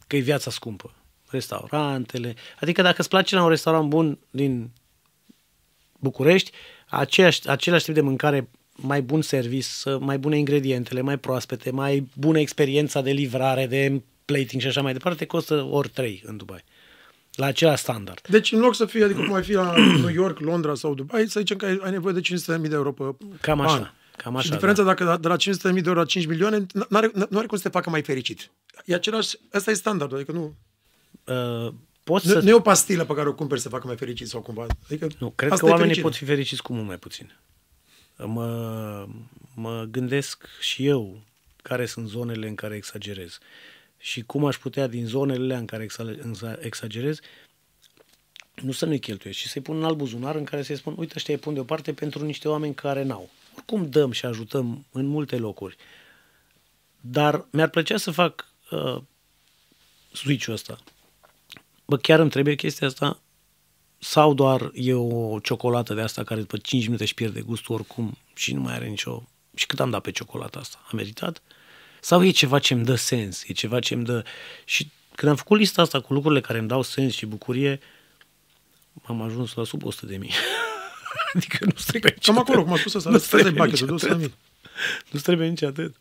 că e viața scumpă. Restaurantele, adică dacă îți place la un restaurant bun din București, aceeași, același tip de mâncare, mai bun servis, mai bune ingredientele, mai proaspete, mai bună experiența de livrare, de plating și așa mai departe, costă ori 3 în Dubai. La același standard. Deci în loc să fie, adică cum ai fi la New York, Londra sau Dubai, să zicem că ai, ai nevoie de 500.000 de euro pe Cam așa, an. cam și așa, diferența dacă da- de la 500.000 de euro la 5 milioane, nu are, nu are cum să te facă mai fericit. E același, ăsta e standardul, adică nu, Uh, poți nu, să... nu e o pastilă pe care o cumperi să te facă mai fericit sau cumva. Adică Nu, cred asta că e oamenii fericirea. pot fi fericiți cu mult mai puțin. Mă, mă gândesc și eu care sunt zonele în care exagerez și cum aș putea din zonele alea în care exa- înza- exagerez nu să nu-i cheltuiesc, ci să-i pun în alt buzunar în care să-i spun, uite, ăștia îi pun deoparte pentru niște oameni care n-au. Oricum dăm și ajutăm în multe locuri. Dar mi-ar plăcea să fac uh, switch-ul ăsta. Bă, chiar îmi trebuie chestia asta sau doar e o ciocolată de asta care după 5 minute își pierde gustul oricum și nu mai are nicio... Și cât am dat pe ciocolata asta? A meritat? Sau e ceva ce îmi dă sens? E ceva ce îmi dă... Și când am făcut lista asta cu lucrurile care îmi dau sens și bucurie, am ajuns la sub 100 de mii. adică nu trebuie nici Cam atât. acolo, cum a spus asta, Nu-ți asta e trebuie bucketul, nici 200.000. atât. Nu trebuie nici atât.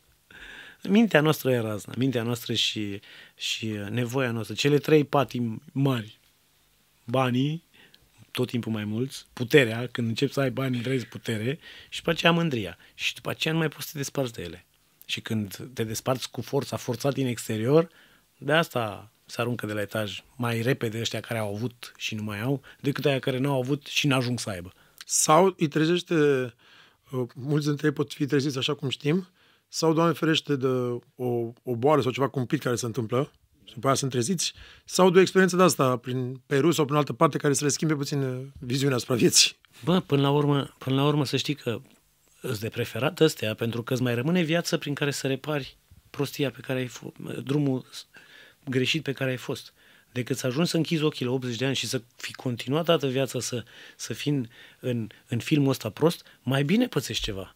Mintea noastră e razna. Mintea noastră și, și nevoia noastră. Cele trei patii mari. Banii, tot timpul mai mulți, puterea, când începi să ai bani, vrei putere, și după aceea mândria. Și după aceea nu mai poți să te desparți de ele. Și când te desparți cu forța, forțat din exterior, de asta se aruncă de la etaj mai repede ăștia care au avut și nu mai au, decât aia care nu au avut și n-ajung să aibă. Sau îi trezește uh, mulți dintre ei pot fi treziți așa cum știm, sau, Doamne ferește, de o, o boală sau ceva cumplit care se întâmplă, și după aia sunt treziți, sau de o experiență de asta prin Peru sau prin altă parte care să le schimbe puțin uh, viziunea asupra vieții. Bă, până la urmă, până la urmă să știi că îți de preferat ăstea, pentru că îți mai rămâne viață prin care să repari prostia pe care ai fost, drumul greșit pe care ai fost. Decât să ajungi să închizi ochii la 80 de ani și să fi continuat toată viața să, să fii în, în, în filmul ăsta prost, mai bine pățești ceva.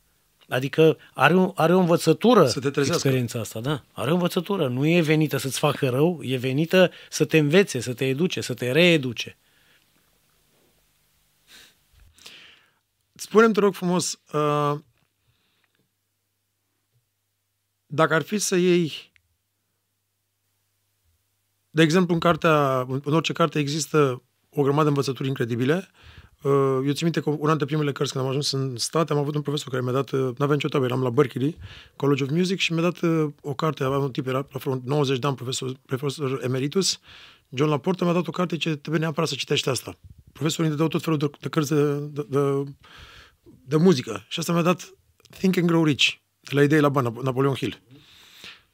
Adică are o, are o învățătură Să te trezească. experiența asta, da. Are o învățătură. Nu e venită să-ți facă rău, e venită să te învețe, să te educe, să te reeduce. Spune-mi, te rog frumos, uh, dacă ar fi să iei, de exemplu, în cartea, în orice carte există o grămadă de învățături incredibile. Uh, Eu țin minte că una dintre primele cărți când am ajuns în state, am avut un profesor care mi-a dat, uh, n-aveam nicio tabă, eram la Berkeley, College of Music și mi-a dat uh, o carte, avea un tip, era la vreo 90 de ani, profesor, profesor emeritus, John Laporte mi-a dat o carte ce trebuie neapărat să citești asta. Profesorii ne dau tot felul de, de cărți de, de, de, de muzică. Și asta mi-a dat Think and Grow Rich, de la idei la bani, Napoleon Hill.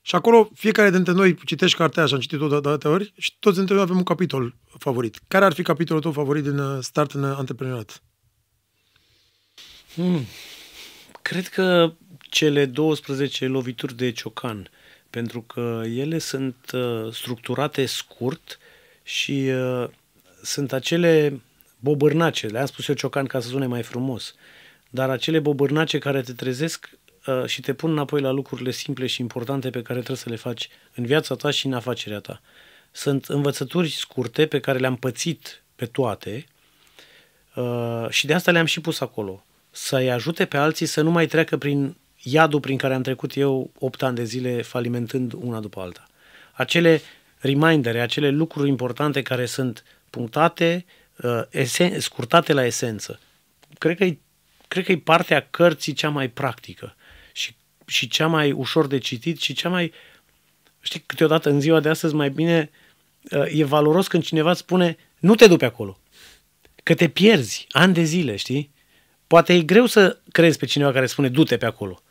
Și acolo, fiecare dintre noi citești cartea aia și am citit-o de de atâtea ori și toți dintre noi avem un capitol favorit. Care ar fi capitolul tău favorit din uh, Start în Antreprenoriat? Hmm. Cred că cele 12 lovituri de ciocan, pentru că ele sunt uh, structurate scurt și uh, sunt acele bobârnace, le-am spus eu ciocan ca să sune mai frumos, dar acele bobârnace care te trezesc uh, și te pun înapoi la lucrurile simple și importante pe care trebuie să le faci în viața ta și în afacerea ta. Sunt învățături scurte pe care le-am pățit pe toate uh, și de asta le-am și pus acolo. Să-i ajute pe alții să nu mai treacă prin iadul prin care am trecut eu 8 ani de zile falimentând una după alta. Acele remindere, acele lucruri importante care sunt punctate, uh, esen- scurtate la esență. Cred că e, cred că e partea cărții cea mai practică și, și cea mai ușor de citit și cea mai... Știi, câteodată în ziua de astăzi mai bine uh, e valoros când cineva îți spune nu te du pe acolo, că te pierzi ani de zile, știi? Poate e greu să crezi pe cineva care spune du-te pe acolo.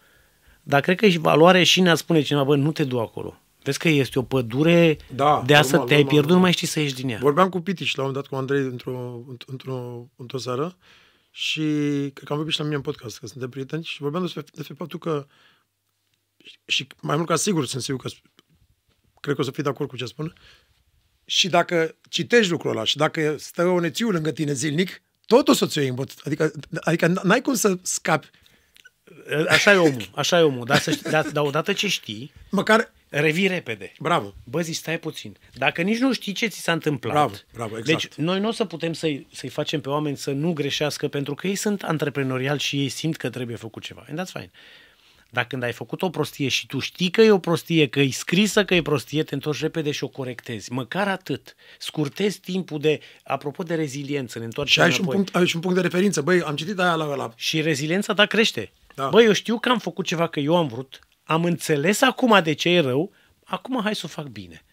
Dar cred că ești valoare și ne-a spune cineva, bă, nu te du acolo. Vezi că este o pădure Da, de asta normal, te-ai normal, pierdut, nu normal. mai știi să ieși din ea. Vorbeam cu Pitici la un moment dat cu Andrei într-o, într-o, într-o seară și cred că am vorbit și la mine în podcast, că suntem prieteni și vorbeam despre, despre faptul că și mai mult ca sigur sunt sigur că cred că o să fii de acord cu ce spun și dacă citești lucrul ăla și dacă stă o nețiu lângă tine zilnic, tot o să ți-o iei în bot. Adică, adică n-ai cum să scapi. Așa e omul, așa e omul. Dar, să, știi- dar, dar odată ce știi, Măcar, revii repede. bravo, Bă, zici, stai puțin. Dacă nici nu știi ce ți s-a întâmplat. Bravo, bravo, exact. Deci, noi nu o să putem să-i, să-i facem pe oameni să nu greșească, pentru că ei sunt antreprenoriali și ei simt că trebuie făcut ceva. And that's fine. Dar când ai făcut o prostie și tu știi că e o prostie, că e scrisă că e prostie, te întorci repede și o corectezi. Măcar atât. Scurtezi timpul de, apropo de reziliență, ne întoarcem și ai și, un înapoi. punct, ai și un punct de referință. Băi, am citit aia la ăla. Și reziliența ta crește. Da. Da. Băi, eu știu că am făcut ceva că eu am vrut, am înțeles acum de ce e rău, acum hai să o fac bine.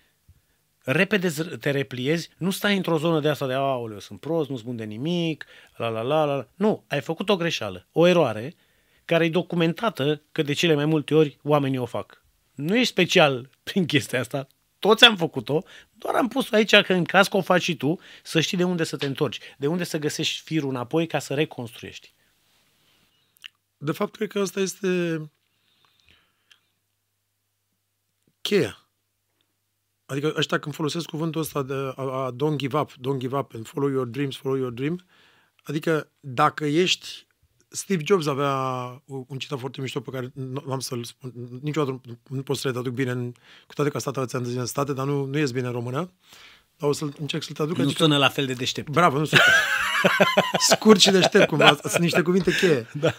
Repede z- te repliezi, nu stai într-o zonă de asta de aoleu, sunt prost, nu spun de nimic, la la la la. la." Nu, ai făcut o greșeală, o eroare, care e documentată că de cele mai multe ori oamenii o fac. Nu e special prin chestia asta, toți am făcut-o, doar am pus aici că în caz că o faci și tu, să știi de unde să te întorci, de unde să găsești firul înapoi ca să reconstruiești. De fapt, cred că asta este cheia. Adică ăștia când folosesc cuvântul ăsta de a, a don't give up, don't give up and follow your dreams, follow your dream, adică dacă ești Steve Jobs avea un citat foarte mișto pe care nu am să-l spun, niciodată nu, nu pot să-l traduc bine, în, cu toate că a stat atâția ani de zile în state, dar nu, nu ies bine în română, dar o să încerc să-l traduc. Nu adică- sună la fel de deștept. Bravo, nu sunt. Scurt și deștept, cumva. Sunt niște cuvinte cheie. Da.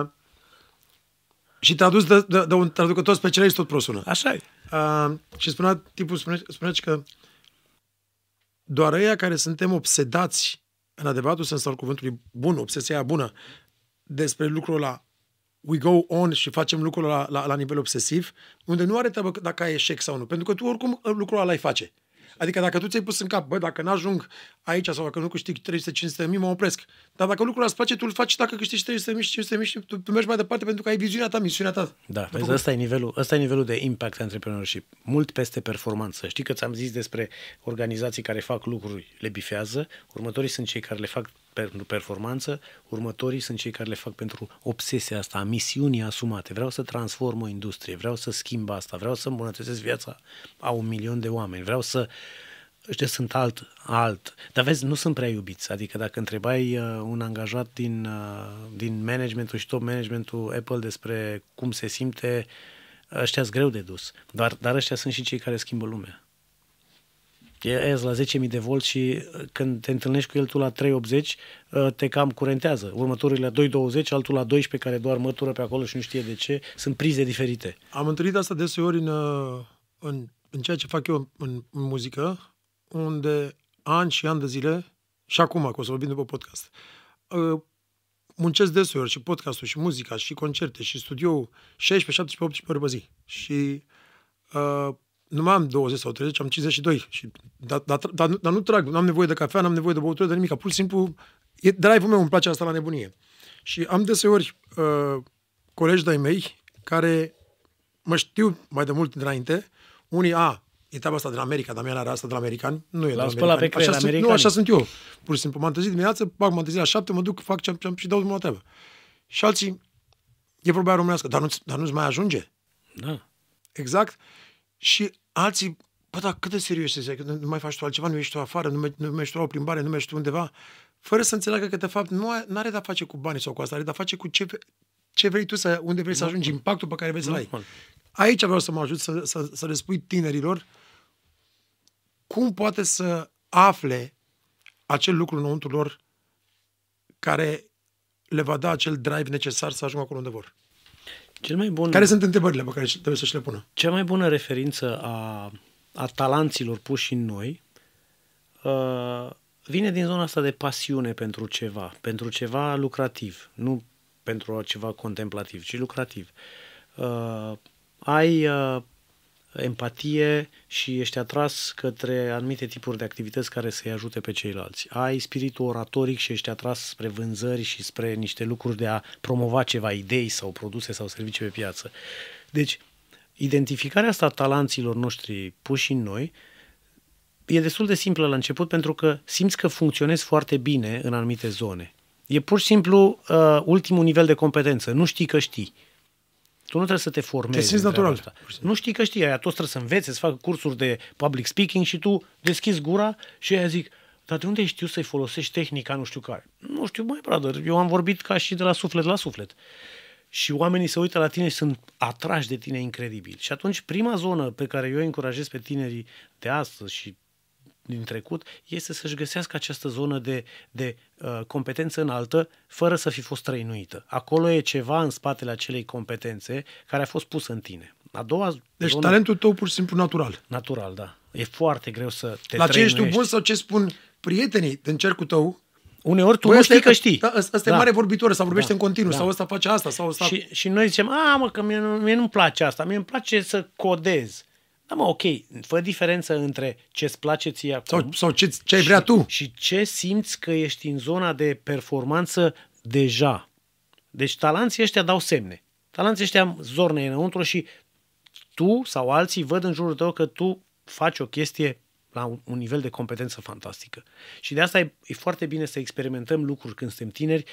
Uh, și tradus de, de, de un traducător specialist tot prosună. Așa e. Uh, și spunea, tipul spunea, spunea că doar ăia care suntem obsedați în adevăratul sens al cuvântului bun, obsesia aia bună, despre lucrul ăla, we go on și facem lucrul la, la, la nivel obsesiv, unde nu are treabă dacă ai eșec sau nu, pentru că tu oricum lucrul ăla îi face. Adică dacă tu ți-ai pus în cap, bă, dacă n-ajung aici sau dacă nu câștig 300-500 de mii, mă opresc. Dar dacă lucrul îți place, tu îl faci dacă câștigi 300 de mii și 500 de mii și tu, tu mergi mai departe pentru că ai viziunea ta, misiunea ta. Da, vezi, ăsta e, nivelul, ăsta e nivelul de impact entrepreneurship. Mult peste performanță. Știi că ți-am zis despre organizații care fac lucruri, le bifează, următorii sunt cei care le fac pentru performanță, următorii sunt cei care le fac pentru obsesia asta, a misiunii asumate. Vreau să transform o industrie, vreau să schimb asta, vreau să îmbunătățesc viața a un milion de oameni, vreau să ăștia sunt alt, alt. Dar vezi, nu sunt prea iubiți. Adică dacă întrebai uh, un angajat din, uh, din managementul și top managementul Apple despre cum se simte, ăștia sunt greu de dus. Dar, dar ăștia sunt și cei care schimbă lumea. E la 10.000 de volt și uh, când te întâlnești cu el tu la 3.80, uh, te cam curentează. Următorii la 2.20, altul la 12 care doar mătură pe acolo și nu știe de ce. Sunt prize diferite. Am întâlnit asta deseori în, uh, în, în ceea ce fac eu în, în muzică, unde ani și ani de zile, și acum, că o să vorbim după podcast, muncesc deseori și podcastul, și muzica, și concerte, și studio 16, 17, 18 ore pe zi. Și uh, nu mai am 20 sau 30, am 52. Și, dar, dar, dar, dar nu trag, nu am nevoie de cafea, nu am nevoie de băutură, de nimic. Pur și simplu, e drive-ul meu, îmi place asta la nebunie. Și am deseori uh, colegi de-ai mei care mă știu mai de mult dinainte, unii, a, e treaba asta de la America, dar mea are asta de la americani, nu e de la americani. Pe așa, sunt, nu, așa sunt eu. Pur și simplu, m-am trezit dimineața, bag, m-am trezit la șapte, mă duc, fac ce am și dau drumul la treabă. Și alții, e vorba românească, dar, nu, dar nu-ți mai ajunge. Da. Exact. Și alții, bă, dar cât de serios este, că nu mai faci tu altceva, nu ești tu afară, nu, nu mergi tu la o plimbare, nu mergi tu undeva, fără să înțeleagă că, de fapt, nu are de-a face cu banii sau cu asta, are de-a face cu ce, ce vrei tu, să, unde vrei să ajungi, impactul pe care vrei să-l ai. Aici vreau să mă ajut să, să, să le spui tinerilor cum poate să afle acel lucru înăuntru lor care le va da acel drive necesar să ajungă acolo unde vor. Cel mai bun... Care sunt întrebările pe care trebuie să și le pună? Cea mai bună referință a, a talanților puși în noi uh, vine din zona asta de pasiune pentru ceva, pentru ceva lucrativ, nu pentru ceva contemplativ, ci lucrativ. Uh, ai uh, empatie și ești atras către anumite tipuri de activități care să-i ajute pe ceilalți. Ai spiritul oratoric și ești atras spre vânzări și spre niște lucruri de a promova ceva idei sau produse sau servicii pe piață. Deci, identificarea asta a talanților noștri puși în noi e destul de simplă la început pentru că simți că funcționezi foarte bine în anumite zone. E pur și simplu uh, ultimul nivel de competență. Nu știi că știi. Tu nu trebuie să te formezi. Te simți natural. Asta. Nu știi că știi, aia toți trebuie să învețe, să facă cursuri de public speaking și tu deschizi gura și aia zic, dar de unde știu să-i folosești tehnica nu știu care? Nu știu, mai brother, eu am vorbit ca și de la suflet la suflet. Și oamenii se uită la tine și sunt atrași de tine incredibil. Și atunci prima zonă pe care eu încurajez pe tinerii de astăzi și din trecut este să-și găsească această zonă de, de uh, competență înaltă fără să fi fost trăinuită. Acolo e ceva în spatele acelei competențe care a fost pusă în tine. A doua deci zonă, talentul tău pur și simplu natural. Natural, da. E foarte greu să te La ce ești tu bun sau ce spun prietenii din cercul tău, Uneori tu Băi, nu știi că știi. Da, ăsta da. e mare vorbitor, sau vorbește da. în continuu, da. sau ăsta face asta, sau ăsta... Și, și noi zicem, a, mă, că mie, mie nu-mi place asta, mie îmi place să codez. Da, mă, ok, fă diferență între ce-ți place ție acum... Sau, sau ce, ce ai vrea și, tu. Și ce simți că ești în zona de performanță deja. Deci talanții ăștia dau semne. Talanții ăștia zorne înăuntru și tu sau alții văd în jurul tău că tu faci o chestie la un, un nivel de competență fantastică. Și de asta e, e foarte bine să experimentăm lucruri când suntem tineri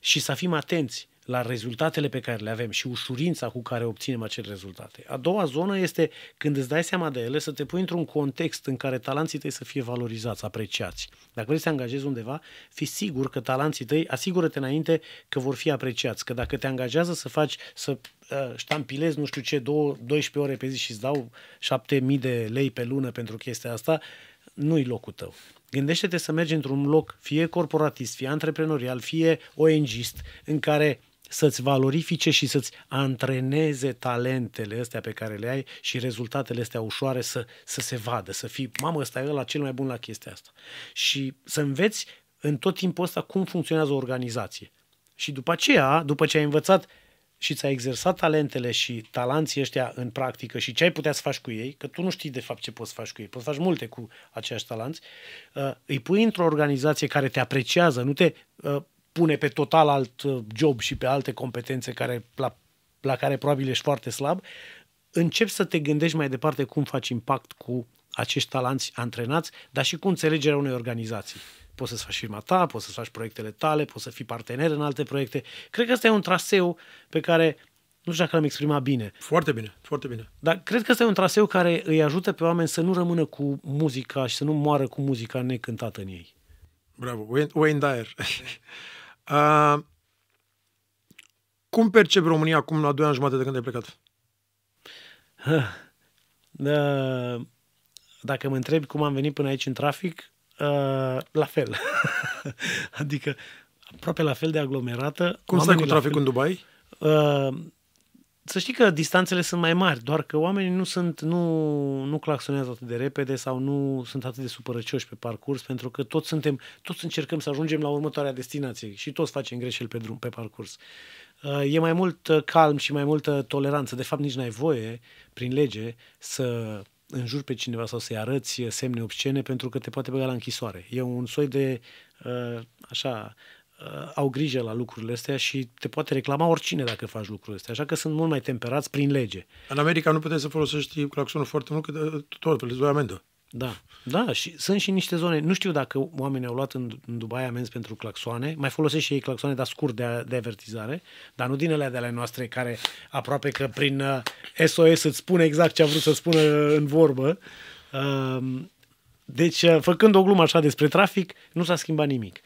și să fim atenți la rezultatele pe care le avem și ușurința cu care obținem acele rezultate. A doua zonă este când îți dai seama de ele să te pui într-un context în care talanții tăi să fie valorizați, apreciați. Dacă vrei să te angajezi undeva, fi sigur că talanții tăi, asigură-te înainte că vor fi apreciați, că dacă te angajează să faci, să uh, ștampilezi nu știu ce, 12 ore pe zi și îți dau 7000 de lei pe lună pentru chestia asta, nu-i locul tău. Gândește-te să mergi într-un loc, fie corporatist, fie antreprenorial, fie ONGist, în care să-ți valorifice și să-ți antreneze talentele astea pe care le ai și rezultatele astea ușoare să, să se vadă, să fii, mamă, ăsta e ăla cel mai bun la chestia asta. Și să înveți în tot timpul ăsta cum funcționează o organizație. Și după aceea, după ce ai învățat și ți-ai exersat talentele și talanții ăștia în practică și ce ai putea să faci cu ei, că tu nu știi de fapt ce poți să faci cu ei, poți să faci multe cu aceiași talanți, uh, îi pui într-o organizație care te apreciază, nu te uh, pune pe total alt uh, job și pe alte competențe care, la, la care probabil ești foarte slab, începi să te gândești mai departe cum faci impact cu acești talanți antrenați, dar și cu înțelegerea unei organizații. Poți să-ți faci firma ta, poți să-ți faci proiectele tale, poți să fii partener în alte proiecte. Cred că ăsta e un traseu pe care nu știu dacă l-am exprimat bine. Foarte bine, foarte bine. Dar cred că ăsta e un traseu care îi ajută pe oameni să nu rămână cu muzica și să nu moară cu muzica necântată în ei. Bravo, Wayne, Wayne Dyer. uh, cum percepi România acum la 2 ani jumate de când ai plecat? Da, dacă mă întrebi cum am venit până aici în trafic, uh, la fel. adică aproape la fel de aglomerată. Cum stai cu traficul în Dubai? Uh, să știi că distanțele sunt mai mari, doar că oamenii nu sunt, nu, nu claxonează atât de repede sau nu sunt atât de supărăcioși pe parcurs, pentru că toți suntem, toți încercăm să ajungem la următoarea destinație și toți facem greșeli pe drum, pe parcurs. Uh, e mai mult uh, calm și mai multă toleranță. De fapt, nici n-ai voie, prin lege, să înjuri pe cineva sau să-i arăți semne obscene pentru că te poate băga la închisoare. E un soi de, uh, așa, uh, au grijă la lucrurile astea și te poate reclama oricine dacă faci lucrurile astea. Așa că sunt mult mai temperați prin lege. În America nu puteți să folosești claxonul foarte mult, că tot îți doi amendă. Da, da, și sunt și niște zone, nu știu dacă oamenii au luat în, în Dubai amenzi pentru claxoane, mai folosesc și ei claxoane, dar scurt de, de avertizare, dar nu din alea de ale noastre care aproape că prin uh, SOS îți spune exact ce a vrut să spună în vorbă. Uh, deci, uh, făcând o glumă așa despre trafic, nu s-a schimbat nimic.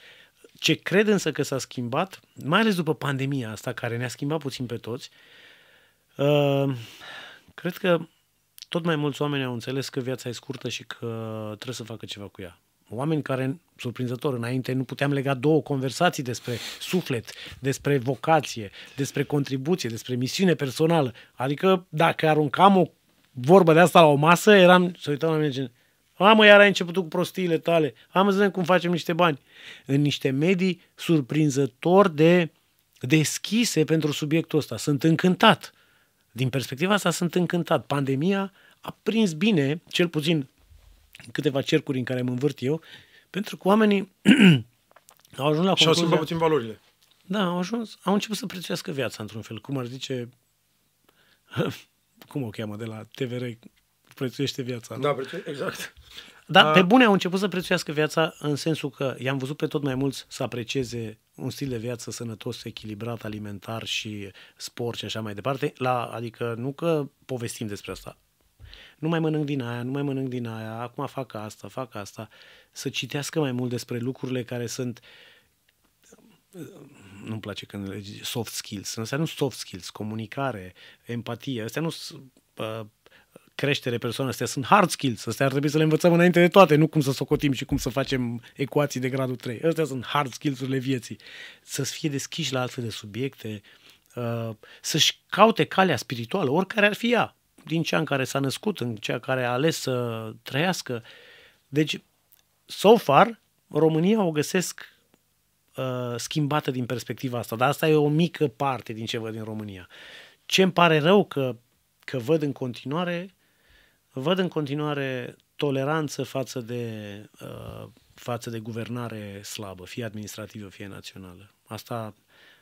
Ce cred însă că s-a schimbat, mai ales după pandemia asta, care ne-a schimbat puțin pe toți, uh, cred că tot mai mulți oameni au înțeles că viața e scurtă și că trebuie să facă ceva cu ea. Oameni care, surprinzător, înainte nu puteam lega două conversații despre suflet, despre vocație, despre contribuție, despre misiune personală. Adică dacă aruncam o vorbă de asta la o masă, eram, să uităm la mine, gen, a, mă, iar ai început cu prostiile tale. Am să vedem cum facem niște bani. În niște medii surprinzător de deschise pentru subiectul ăsta. Sunt încântat. Din perspectiva asta sunt încântat. Pandemia a prins bine, cel puțin în câteva cercuri în care mă învârt eu, pentru că oamenii au ajuns la Și au schimbat puțin valorile. Da, au ajuns, au început să prețuiască viața într-un fel. Cum ar zice, cum o cheamă de la TVR, prețuiește viața. Nu? Da, exact. Dar pe bune au început să prețuiască viața în sensul că i-am văzut pe tot mai mulți să aprecieze un stil de viață sănătos, echilibrat, alimentar și sport și așa mai departe. La, adică nu că povestim despre asta. Nu mai mănânc din aia, nu mai mănânc din aia, acum fac asta, fac asta. Să citească mai mult despre lucrurile care sunt nu-mi place când le soft skills. Astea nu soft skills, comunicare, empatie. Astea nu sunt uh, creștere persoană, astea sunt hard skills, astea ar trebui să le învățăm înainte de toate, nu cum să socotim și cum să facem ecuații de gradul 3. Astea sunt hard skills-urile vieții. Să-ți fie deschiși la altfel de subiecte, uh, să-și caute calea spirituală, oricare ar fi ea, din cea în care s-a născut, în cea care a ales să trăiască. Deci, so far, România o găsesc uh, schimbată din perspectiva asta, dar asta e o mică parte din ce văd din România. Ce îmi pare rău că, că văd în continuare văd în continuare toleranță față de, uh, față de guvernare slabă, fie administrativă, fie națională. Asta,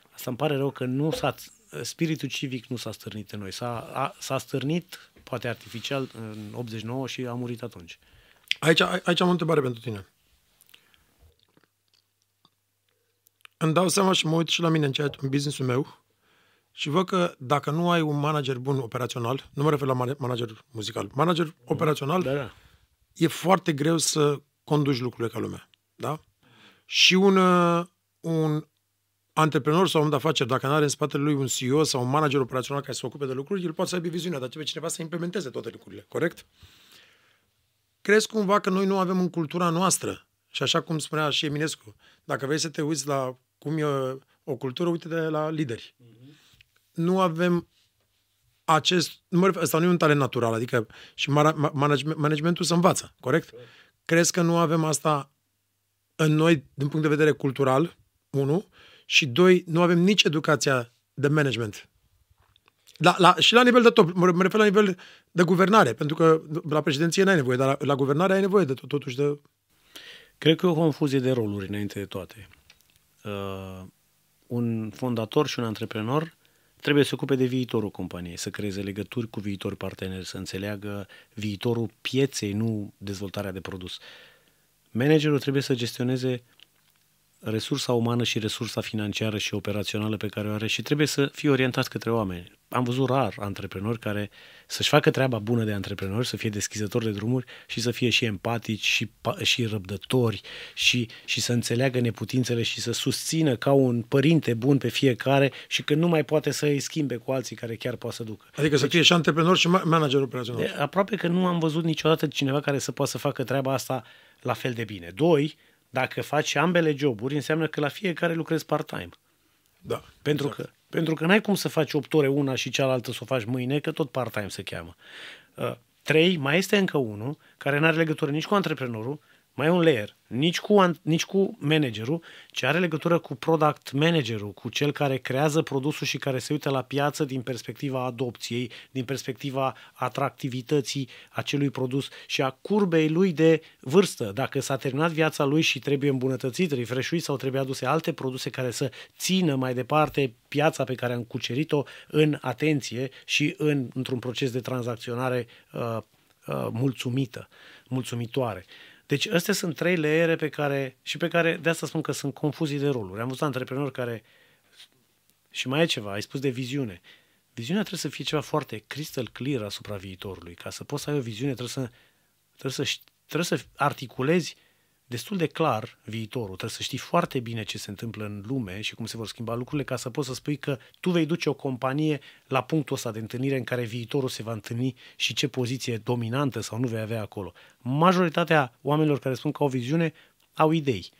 asta îmi pare rău că nu s-a, spiritul civic nu s-a stârnit în noi. S-a, a, s-a stârnit, poate artificial, în 89 și a murit atunci. Aici, aici am o întrebare pentru tine. Îmi dau seama și mă uit și la mine în, ceea, în business-ul meu și văd că dacă nu ai un manager bun operațional, nu mă refer la manager muzical, manager operațional, da, da. e foarte greu să conduci lucrurile ca lumea. Da? Și un, uh, un antreprenor sau un de afaceri, dacă nu are în spatele lui un CEO sau un manager operațional care se ocupe de lucruri, el poate să aibă viziunea, dar trebuie cineva să implementeze toate lucrurile, corect? Crezi cumva că noi nu avem în cultura noastră, și așa cum spunea și Eminescu, dacă vrei să te uiți la cum e o cultură, uite-te la lideri. Mm nu avem acest, nu mă refer, asta nu e un talent natural, adică și management, managementul se învață, corect? corect? Crezi că nu avem asta în noi din punct de vedere cultural, unu, și doi, nu avem nici educația de management Da, la, și la nivel de top, mă, mă refer la nivel de guvernare, pentru că la președinție n-ai nevoie, dar la, la guvernare ai nevoie de tot, totuși de... Cred că e o confuzie de roluri înainte de toate. Uh, un fondator și un antreprenor trebuie să se ocupe de viitorul companiei, să creeze legături cu viitori parteneri, să înțeleagă viitorul pieței, nu dezvoltarea de produs. Managerul trebuie să gestioneze resursa umană și resursa financiară și operațională pe care o are și trebuie să fie orientat către oameni. Am văzut rar antreprenori care să-și facă treaba bună de antreprenori, să fie deschizători de drumuri și să fie și empatici și, și răbdători și, și să înțeleagă neputințele și să susțină ca un părinte bun pe fiecare și că nu mai poate să îi schimbe cu alții care chiar poate să ducă. Adică deci, să fie și antreprenor și manager operațional. Aproape că nu am văzut niciodată cineva care să poată să facă treaba asta la fel de bine. Doi, dacă faci ambele joburi, înseamnă că la fiecare lucrezi part-time. Da. Pentru exact. că pentru că n-ai cum să faci 8 ore una și cealaltă să o faci mâine, că tot part-time se cheamă. Uh, trei, mai este încă unul care nu are legătură nici cu antreprenorul, mai e un layer, nici cu, nici cu managerul, ci are legătură cu product managerul, cu cel care creează produsul și care se uită la piață din perspectiva adopției, din perspectiva atractivității acelui produs și a curbei lui de vârstă. Dacă s-a terminat viața lui și trebuie îmbunătățit, refreșuit sau trebuie aduse alte produse care să țină mai departe piața pe care am cucerit-o în atenție și în, într-un proces de tranzacționare uh, uh, mulțumită, mulțumitoare. Deci astea sunt trei leere pe care, și pe care, de asta spun că sunt confuzii de roluri. Am văzut antreprenori care, și mai e ceva, ai spus de viziune. Viziunea trebuie să fie ceva foarte crystal clear asupra viitorului. Ca să poți să ai o viziune, trebuie să, trebuie să, trebuie să articulezi destul de clar viitorul. Trebuie să știi foarte bine ce se întâmplă în lume și cum se vor schimba lucrurile ca să poți să spui că tu vei duce o companie la punctul ăsta de întâlnire în care viitorul se va întâlni și ce poziție dominantă sau nu vei avea acolo. Majoritatea oamenilor care spun că au viziune au idei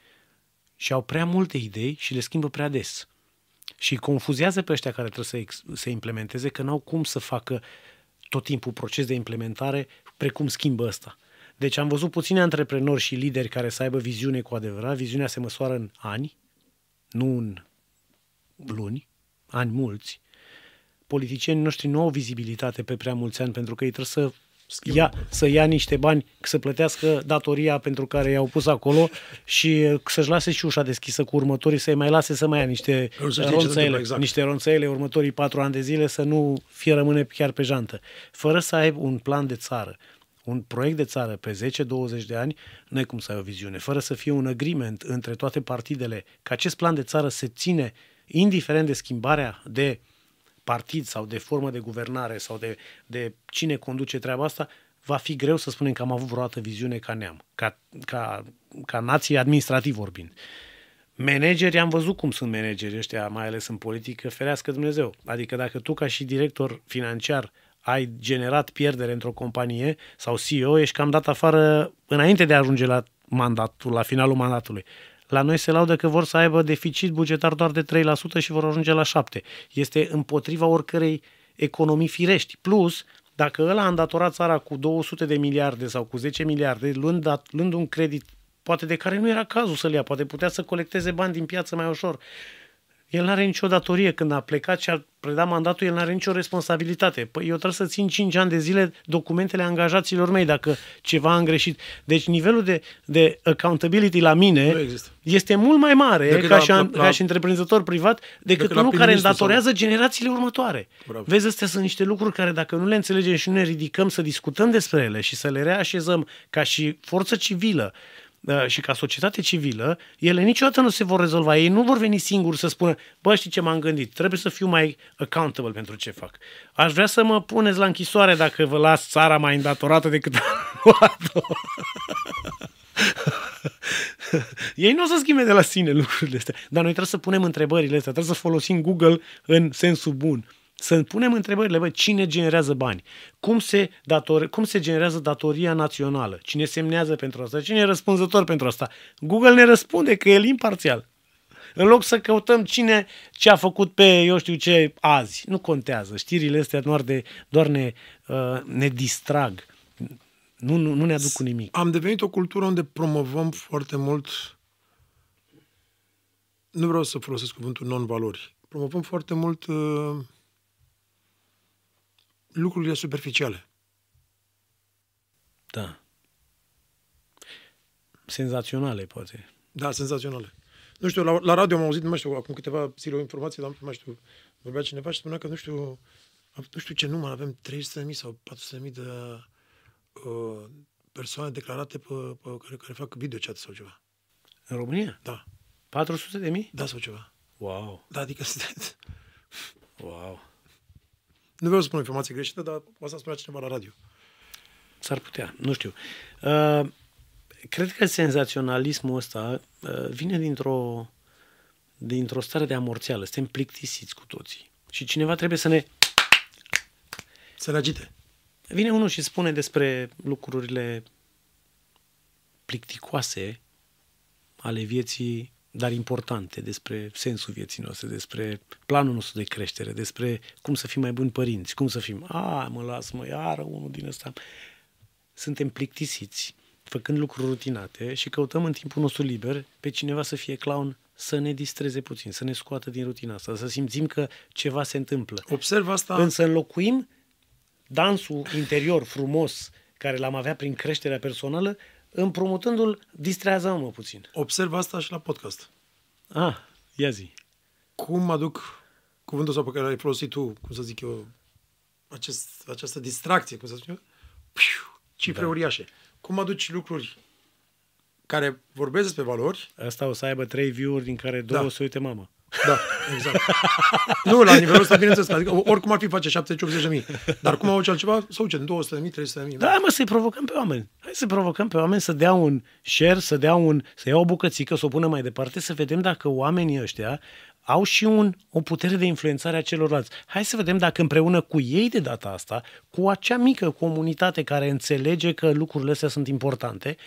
și au prea multe idei și le schimbă prea des. Și confuzează pe ăștia care trebuie să, să implementeze că n-au cum să facă tot timpul proces de implementare precum schimbă ăsta. Deci am văzut puțini antreprenori și lideri care să aibă viziune cu adevărat. Viziunea se măsoară în ani, nu în luni, ani mulți. Politicienii noștri nu au vizibilitate pe prea mulți ani pentru că ei trebuie să ia, să ia niște bani, să plătească datoria pentru care i-au pus acolo și să-și lase și ușa deschisă cu următorii, să-i mai lase să mai ia niște ronțăile, exact. niște ronțăile următorii patru ani de zile, să nu fie rămâne chiar pe jantă. Fără să aibă un plan de țară un proiect de țară pe 10-20 de ani, nu ai cum să ai o viziune. Fără să fie un agreement între toate partidele, că acest plan de țară se ține indiferent de schimbarea de partid sau de formă de guvernare sau de, de cine conduce treaba asta, va fi greu să spunem că am avut vreodată viziune ca neam, ca, ca, ca nație administrativ vorbind. Manageri, am văzut cum sunt manageri ăștia, mai ales în politică, ferească Dumnezeu. Adică dacă tu ca și director financiar ai generat pierdere într-o companie sau CEO, ești cam dat afară înainte de a ajunge la mandatul, la finalul mandatului. La noi se laudă că vor să aibă deficit bugetar doar de 3% și vor ajunge la 7%. Este împotriva oricărei economii firești. Plus, dacă ăla a îndatorat țara cu 200 de miliarde sau cu 10 miliarde, luând, dat, luând un credit, poate de care nu era cazul să-l ia, poate putea să colecteze bani din piață mai ușor, el nu are nicio datorie. Când a plecat și a predat mandatul, el nu are nicio responsabilitate. Păi eu trebuie să țin 5 ani de zile documentele angajaților mei dacă ceva am greșit. Deci nivelul de, de accountability la mine este mult mai mare decât ca, la, și, la, ca și întreprinzător privat decât, decât unul care îndatorează sau... generațiile următoare. Bravo. Vezi, astea sunt niște lucruri care dacă nu le înțelegem și nu ne ridicăm să discutăm despre ele și să le reașezăm ca și forță civilă, Uh, și ca societate civilă, ele niciodată nu se vor rezolva. Ei nu vor veni singuri să spună, bă, știi ce m-am gândit, trebuie să fiu mai accountable pentru ce fac. Aș vrea să mă puneți la închisoare dacă vă las țara mai îndatorată decât am luat-o. Ei nu o să schimbe de la sine lucrurile astea. Dar noi trebuie să punem întrebările astea, trebuie să folosim Google în sensul bun să punem întrebările, bă, cine generează bani? Cum se, dator, cum se generează datoria națională? Cine semnează pentru asta? Cine e răspunzător pentru asta? Google ne răspunde că el imparțial. În loc să căutăm cine ce a făcut pe, eu știu ce, azi. Nu contează. Știrile astea doar, de, doar ne, uh, ne distrag. Nu, nu, nu ne aduc cu nimic. Am devenit o cultură unde promovăm foarte mult nu vreau să folosesc cuvântul non-valori. Promovăm foarte mult uh, lucrurile superficiale. Da. Senzaționale, poate. Da, senzaționale. Nu știu, la, la radio am auzit, nu mai știu, acum câteva zile o informație, dar nu mai știu, vorbea cineva și spunea că, nu știu, nu știu ce număr, avem 300.000 sau 400.000 de uh, persoane declarate pe, pe care, care fac videochat sau ceva. În România? Da. 400 de mii? Da, sau ceva. Wow. Da, adică Wow. Nu vreau să spun o informație greșită, dar asta spunea cineva la radio. S-ar putea, nu știu. Uh, cred că senzaționalismul ăsta uh, vine dintr-o, dintr-o stare de amorțeală. Suntem plictisiți cu toții. Și cineva trebuie să ne... Să ne agite. Vine unul și spune despre lucrurile plicticoase ale vieții, dar importante, despre sensul vieții noastre, despre planul nostru de creștere, despre cum să fim mai buni părinți, cum să fim, a, mă las, mă, iară unul din ăsta. Suntem plictisiți, făcând lucruri rutinate și căutăm în timpul nostru liber pe cineva să fie clown, să ne distreze puțin, să ne scoată din rutina asta, să simțim că ceva se întâmplă. Observ asta... Însă înlocuim dansul interior frumos care l-am avea prin creșterea personală, împrumutându-l, distrează-mă puțin. Observ asta și la podcast. Ah, ia zi. Cum aduc cuvântul sau pe care l-ai folosit tu, cum să zic eu, acest, această distracție, cum să zic eu, piu, cifre da. uriașe. Cum aduci lucruri care vorbesc despre valori. Asta o să aibă trei view-uri din care două da. să uite mama. Da, exact. nu, la nivelul ăsta, bineînțeles, adică oricum ar fi face 70-80 de mii. Dar cum auzi altceva, să uite 200 de mii, 300 de mii. Da, mă, să-i provocăm pe oameni. Hai să provocăm pe oameni să dea un share, să dea un, să ia o bucățică, să o pună mai departe, să vedem dacă oamenii ăștia au și un, o putere de influențare a celorlalți. Hai să vedem dacă împreună cu ei de data asta, cu acea mică comunitate care înțelege că lucrurile astea sunt importante,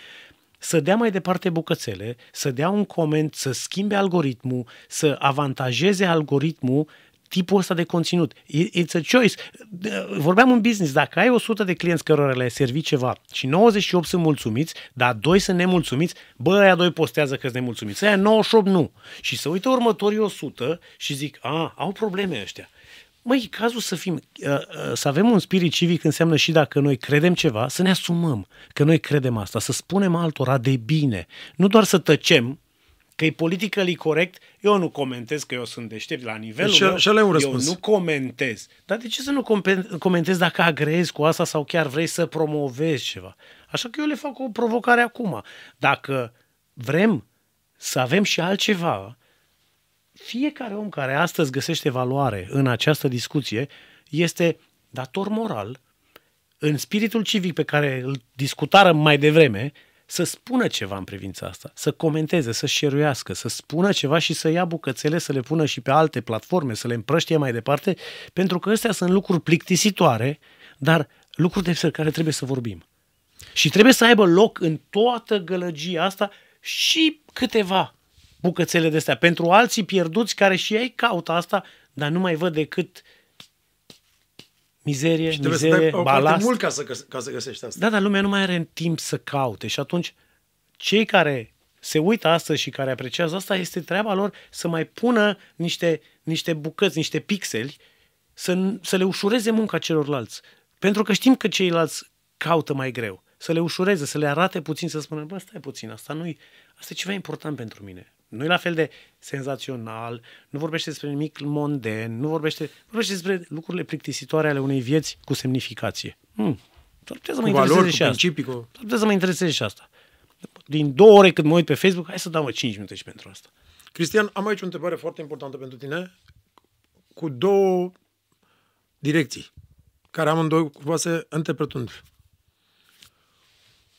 să dea mai departe bucățele, să dea un coment, să schimbe algoritmul, să avantajeze algoritmul tipul ăsta de conținut. It's a choice. Vorbeam în business, dacă ai 100 de clienți cărora le-ai servit ceva și 98 sunt mulțumiți, dar doi sunt nemulțumiți, bă, aia doi postează că sunt nemulțumiți, aia 98 nu. Și să uită următorii 100 și zic, a, au probleme ăștia. Măi, e cazul să fim, uh, uh, să avem un spirit civic înseamnă și dacă noi credem ceva, să ne asumăm că noi credem asta, să spunem altora de bine, nu doar să tăcem, că e politically corect, eu nu comentez că eu sunt deștept la nivelul deci, meu, și un răspuns. eu nu comentez. Dar de ce să nu comentez dacă agrezi cu asta sau chiar vrei să promovezi ceva? Așa că eu le fac o provocare acum. Dacă vrem să avem și altceva, fiecare om care astăzi găsește valoare în această discuție este dator moral, în spiritul civic pe care îl discutarăm mai devreme, să spună ceva în privința asta, să comenteze, să șeruiască, să spună ceva și să ia bucățele, să le pună și pe alte platforme, să le împrăștie mai departe, pentru că astea sunt lucruri plictisitoare, dar lucruri despre care trebuie să vorbim. Și trebuie să aibă loc în toată gălăgia asta și câteva bucățele de astea. Pentru alții pierduți care și ei caută asta, dar nu mai văd decât mizerie, și mizerie, să balast. mult ca să, ca să găsești asta. Da, dar lumea nu mai are timp să caute și atunci cei care se uită astăzi și care apreciază asta, este treaba lor să mai pună niște, niște bucăți, niște pixeli, să, să le ușureze munca celorlalți. Pentru că știm că ceilalți caută mai greu. Să le ușureze, să le arate puțin, să spună, bă, stai puțin, asta nu asta e ceva important pentru mine. Nu e la fel de senzațional, nu vorbește despre nimic monden, nu vorbește, vorbește despre lucrurile plictisitoare ale unei vieți cu semnificație. Hmm. S-ar putea să mă intereseze valori, și asta. Cu... S-ar putea să mă intereseze și asta. Din două ore când mă uit pe Facebook, hai să dau mă 5 minute și pentru asta. Cristian, am aici o întrebare foarte importantă pentru tine, cu două direcții, care amândoi cumva se interpretând.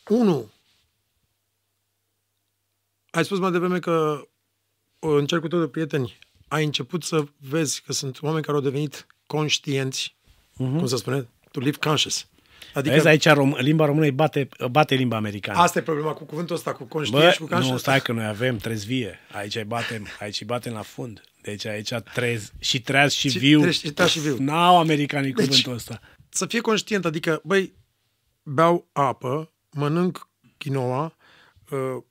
Unu, ai spus mai devreme că în cercul tău de prieteni ai început să vezi că sunt oameni care au devenit conștienți, uh-huh. cum să spune, to live conscious. Adică... Vezi, aici rom- limba română îi bate, bate limba americană. Asta e problema cu cuvântul ăsta, cu conștient și cu conscious. Nu, stai că noi avem trezvie. Aici îi batem, aici îi batem la fund. Deci aici trez și treaz și, și viu. Și treaz și viu. N-au americanii deci, cuvântul ăsta. Să fie conștient, adică, băi, beau apă, mănânc quinoa, uh,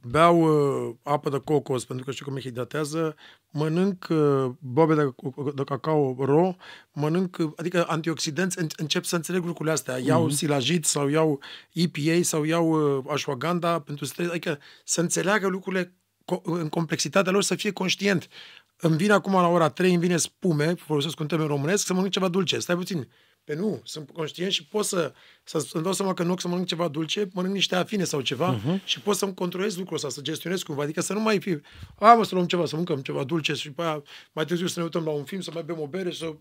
beau uh, apă de cocos pentru că știu că mă hidratează, mănânc uh, bobe de, de cacao ro, mănânc, uh, adică antioxidanți, în, încep să înțeleg lucrurile astea. Iau mm-hmm. silajit sau iau EPA sau iau uh, ashwagandha pentru stres, adică să înțeleagă lucrurile co- în complexitatea lor, să fie conștient. Îmi vine acum la ora 3, îmi vine spume, folosesc un termen românesc, să mănânc ceva dulce. Stai puțin, pe nu, sunt conștient și pot să, să îmi dau seama că în loc să mănânc ceva dulce, mănânc niște afine sau ceva uh-huh. și pot să-mi controlez lucrul ăsta, să gestionez cumva. Adică să nu mai fi, a, mă, să luăm ceva, să mâncăm ceva dulce și pe aia mai târziu să ne uităm la un film, să mai bem o bere, să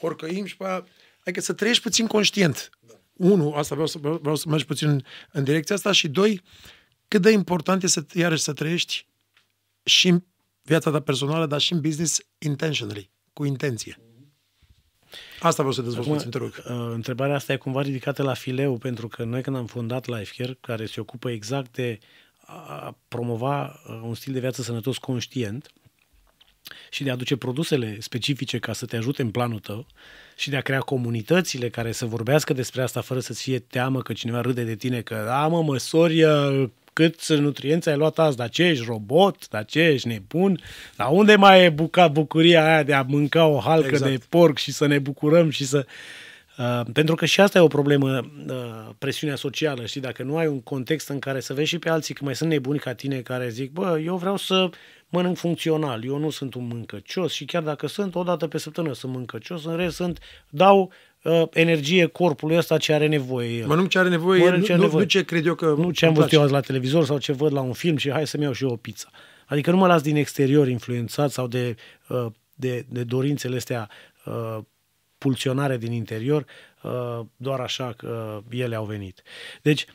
horcăim și pe aia... Adică să trăiești puțin conștient. Da. Unu, asta vreau să, vreau să mergi puțin în, în direcția asta și doi, cât de important e să, iarăși, să trăiești și în viața ta personală, dar și în business intentionally, cu intenție. Asta vreau să dezvolt puțin, te rog. Uh, întrebarea asta e cumva ridicată la fileu, pentru că noi când am fondat LifeCare, care se ocupă exact de a promova uh, un stil de viață sănătos conștient și de a aduce produsele specifice ca să te ajute în planul tău și de a crea comunitățile care să vorbească despre asta fără să-ți fie teamă că cineva râde de tine, că a mă, măsori uh, cât nutrienți ai luat azi, dar ce ești robot, dar ce ești nebun, dar unde mai e bucat bucuria aia de a mânca o halcă exact. de porc și să ne bucurăm și să... Uh, pentru că și asta e o problemă, uh, presiunea socială, știi, dacă nu ai un context în care să vezi și pe alții că mai sunt nebuni ca tine care zic, bă, eu vreau să mănânc funcțional, eu nu sunt un mâncăcios și chiar dacă sunt, o dată pe săptămână sunt mâncăcios, în rest sunt, dau uh, energie corpului ăsta ce are nevoie el. Mănânc ce are nevoie, Mănânc ce nu, are nevoie. nu, ce cred eu că Nu ce am văzut eu azi la televizor sau ce văd la un film și hai să-mi iau și eu o pizza. Adică nu mă las din exterior influențat sau de, uh, de, de dorințele astea uh, pulsionare din interior, uh, doar așa că ele au venit. Deci,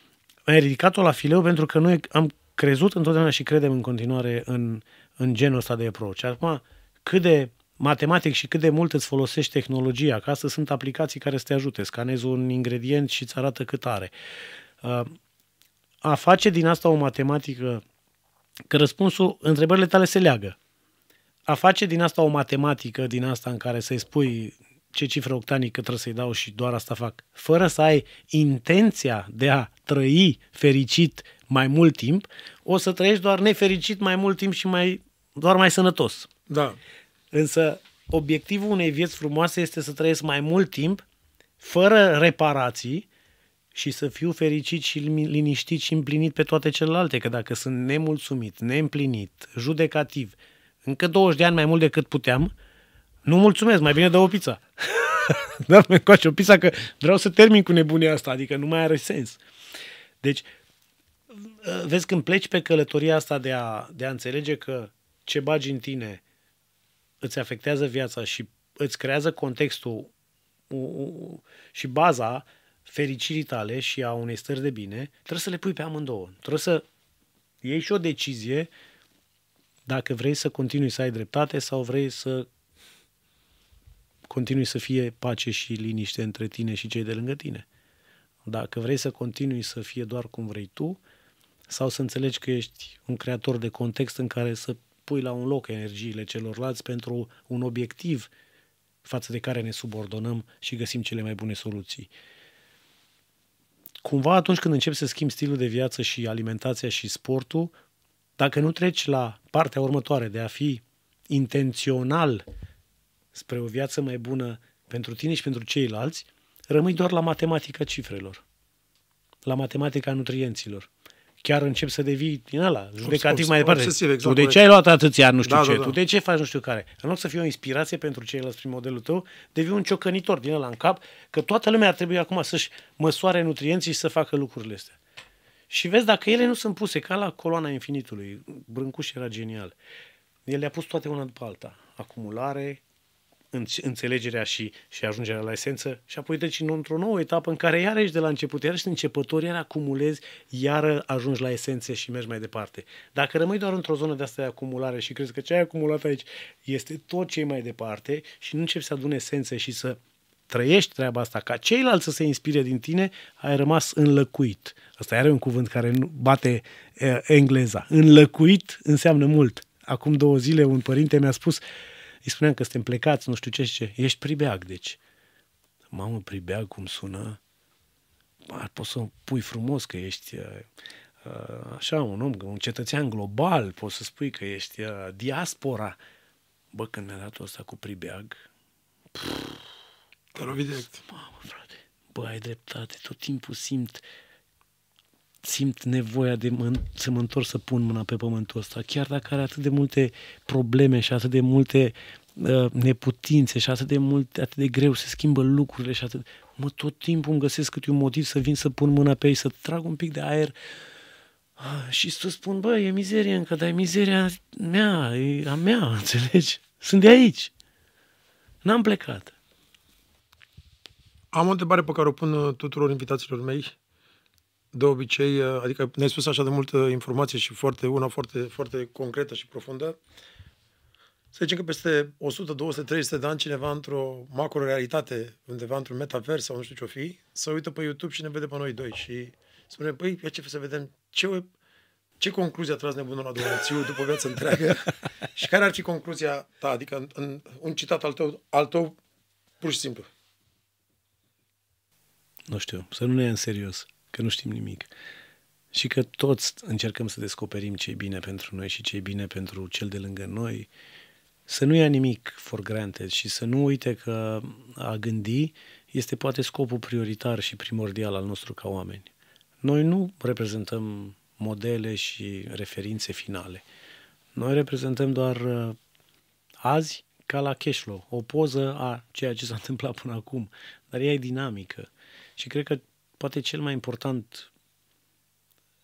ai ridicat-o la fileu pentru că noi am crezut întotdeauna și credem în continuare în, în genul ăsta de approach. Acum, cât de matematic și cât de mult îți folosești tehnologia, că asta sunt aplicații care să te ajute, scanezi un ingredient și îți arată cât are. Uh, a face din asta o matematică, că răspunsul, întrebările tale se leagă. A face din asta o matematică, din asta în care să-i spui ce cifră octanică trebuie să-i dau și doar asta fac, fără să ai intenția de a trăi fericit mai mult timp, o să trăiești doar nefericit mai mult timp și mai, doar mai sănătos. Da. Însă obiectivul unei vieți frumoase este să trăiesc mai mult timp, fără reparații și să fiu fericit și liniștit și împlinit pe toate celelalte, că dacă sunt nemulțumit, neîmplinit, judecativ, încă 20 de ani mai mult decât puteam, nu mulțumesc, mai bine dă o pizza. da, mi o pizza că vreau să termin cu nebunia asta, adică nu mai are sens. Deci, vezi, când pleci pe călătoria asta de a, de a înțelege că ce bagi în tine îți afectează viața și îți creează contextul și baza fericirii tale și a unei stări de bine, trebuie să le pui pe amândouă. Trebuie să iei și o decizie dacă vrei să continui să ai dreptate sau vrei să continui să fie pace și liniște între tine și cei de lângă tine. Dacă vrei să continui să fie doar cum vrei tu, sau să înțelegi că ești un creator de context în care să pui la un loc energiile celorlalți pentru un obiectiv față de care ne subordonăm și găsim cele mai bune soluții. Cumva atunci când începi să schimbi stilul de viață și alimentația și sportul, dacă nu treci la partea următoare de a fi intențional spre o viață mai bună pentru tine și pentru ceilalți, rămâi doar la matematica cifrelor, la matematica nutrienților chiar încep să devii din ăla, judecativ mai departe. Exact, tu de ce ai luat atâția nu știu da, ce? Da, da. Tu de ce faci nu știu care? În loc să fie o inspirație pentru ceilalți prin modelul tău, devii un ciocănitor din ăla în cap, că toată lumea ar trebui acum să-și măsoare nutrienții și să facă lucrurile astea. Și vezi, dacă ele nu sunt puse ca la coloana infinitului, Brâncuș era genial. El le-a pus toate una după alta. Acumulare, înțelegerea și, și ajungerea la esență și apoi treci într-o nouă etapă în care iarăși de la început, iarăși începător, iar acumulezi, iar ajungi la esențe și mergi mai departe. Dacă rămâi doar într-o zonă de asta de acumulare și crezi că ce ai acumulat aici este tot ce mai departe și nu începi să adune esențe și să trăiești treaba asta, ca ceilalți să se inspire din tine, ai rămas înlăcuit. Asta are un cuvânt care nu bate e, engleza. Înlăcuit înseamnă mult. Acum două zile un părinte mi-a spus, îi spuneam că suntem plecați, nu știu ce și ce. Ești pribeag, deci. Mamă, pribeag, cum sună? Ba, poți să pui frumos că ești... Uh, uh, așa, un om, un cetățean global, poți să spui că ești uh, diaspora. Bă, când mi-a dat ăsta cu pribeag, Te-a lovit direct. mamă, frate, bă, ai dreptate, tot timpul simt simt nevoia de mă, să mă întorc să pun mâna pe pământul ăsta, chiar dacă are atât de multe probleme și atât de multe uh, neputințe și atât de multe, atât de greu se schimbă lucrurile și atât, mă, tot timpul îmi găsesc câte un motiv să vin să pun mâna pe ei, să trag un pic de aer ah, și să spun, bă, e mizerie încă, dar e mizeria mea, e a mea, înțelegi? Sunt de aici. N-am plecat. Am o întrebare pe care o pun uh, tuturor invitațiilor mei. De obicei, uh, adică ne-ai spus așa de multă informație și foarte, una foarte, foarte concretă și profundă. Să zicem că peste 100, 200, 300 de ani cineva într-o macro-realitate, undeva într-un metavers sau nu știu ce-o fi, să uită pe YouTube și ne vede pe noi doi și spune, păi, ia ce să vedem, ce, ce concluzie a tras nebunul la Dumnezeu după viața întreagă și care ar fi concluzia ta, adică în, în, un citat al tău, al tău pur și simplu. nu știu, să nu ne ia în serios, că nu știm nimic. Și că toți încercăm să descoperim ce e bine pentru noi și ce e bine pentru cel de lângă noi. Să nu ia nimic for granted și să nu uite că a gândi este poate scopul prioritar și primordial al nostru ca oameni. Noi nu reprezentăm modele și referințe finale. Noi reprezentăm doar uh, azi ca la cash flow, o poză a ceea ce s-a întâmplat până acum, dar ea e dinamică. Și cred că poate cel mai important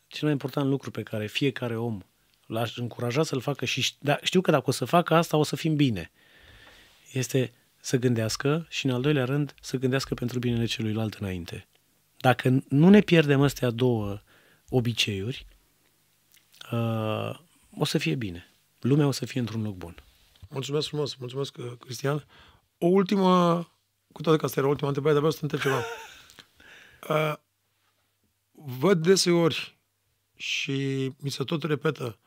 cel mai important lucru pe care fiecare om l-aș încuraja să-l facă și ș- da, știu că dacă o să facă asta o să fim bine, este să gândească și în al doilea rând să gândească pentru binele celuilalt înainte. Dacă nu ne pierdem astea două obiceiuri, uh, o să fie bine. Lumea o să fie într-un loc bun. Mulțumesc frumos, mulțumesc, uh, Cristian. O ultimă, cu toate că asta era ultima întrebare, dar vreau să te întreb ceva. Uh, văd deseori și mi se tot repetă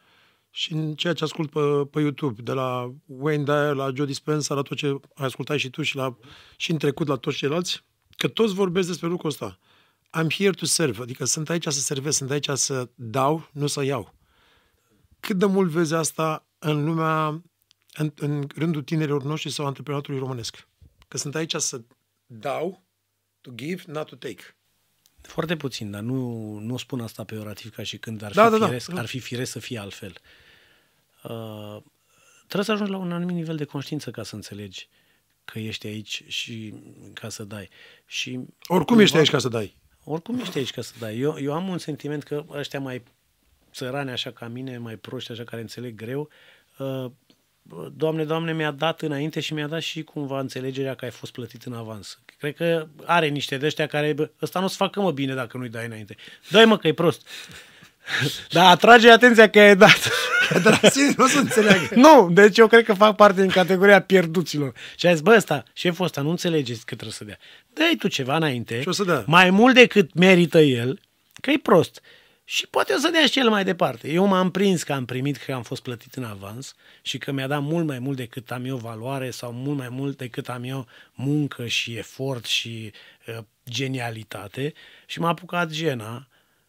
și în ceea ce ascult pe, pe YouTube, de la Wayne Dyer, la Joe Dispenza, la tot ce ai ascultat și tu și, la, și în trecut la toți ceilalți, că toți vorbesc despre lucrul ăsta. I'm here to serve, adică sunt aici să servesc, sunt aici să dau, nu să iau. Cât de mult vezi asta în lumea, în, în rândul tinerilor noștri sau antreprenatorului românesc? Că sunt aici să dau, to give, not to take. Foarte puțin, dar nu, nu spun asta peorativ ca și când ar, Da, fi, da, da. firesc, ar fi firesc să fie altfel. Uh, trebuie să ajungi la un anumit nivel de conștiință ca să înțelegi că ești aici și ca să dai. Și Oricum ești aici ca să dai. Oricum ești aici ca să dai. Eu, eu am un sentiment că ăștia mai țărani așa ca mine, mai proști așa care înțeleg greu, uh, Doamne, Doamne, mi-a dat înainte și mi-a dat și cumva înțelegerea că ai fost plătit în avans. Cred că are niște de ăștia care, bă, ăsta nu o să facă mă bine dacă nu-i dai înainte. Dai mă că e prost. Dar atrage atenția că ai dat. Dar ține, nu o să înțeleagă. nu, deci eu cred că fac parte din categoria pierduților. Și a zis, bă, ăsta, șeful ăsta, nu înțelegeți că trebuie să dea. Dai tu ceva înainte, Și o să dea. mai mult decât merită el, că e prost. Și poate o să dea și el mai departe. Eu m-am prins că am primit că am fost plătit în avans și că mi-a dat mult mai mult decât am eu valoare sau mult mai mult decât am eu muncă și efort și uh, genialitate și m-a apucat gena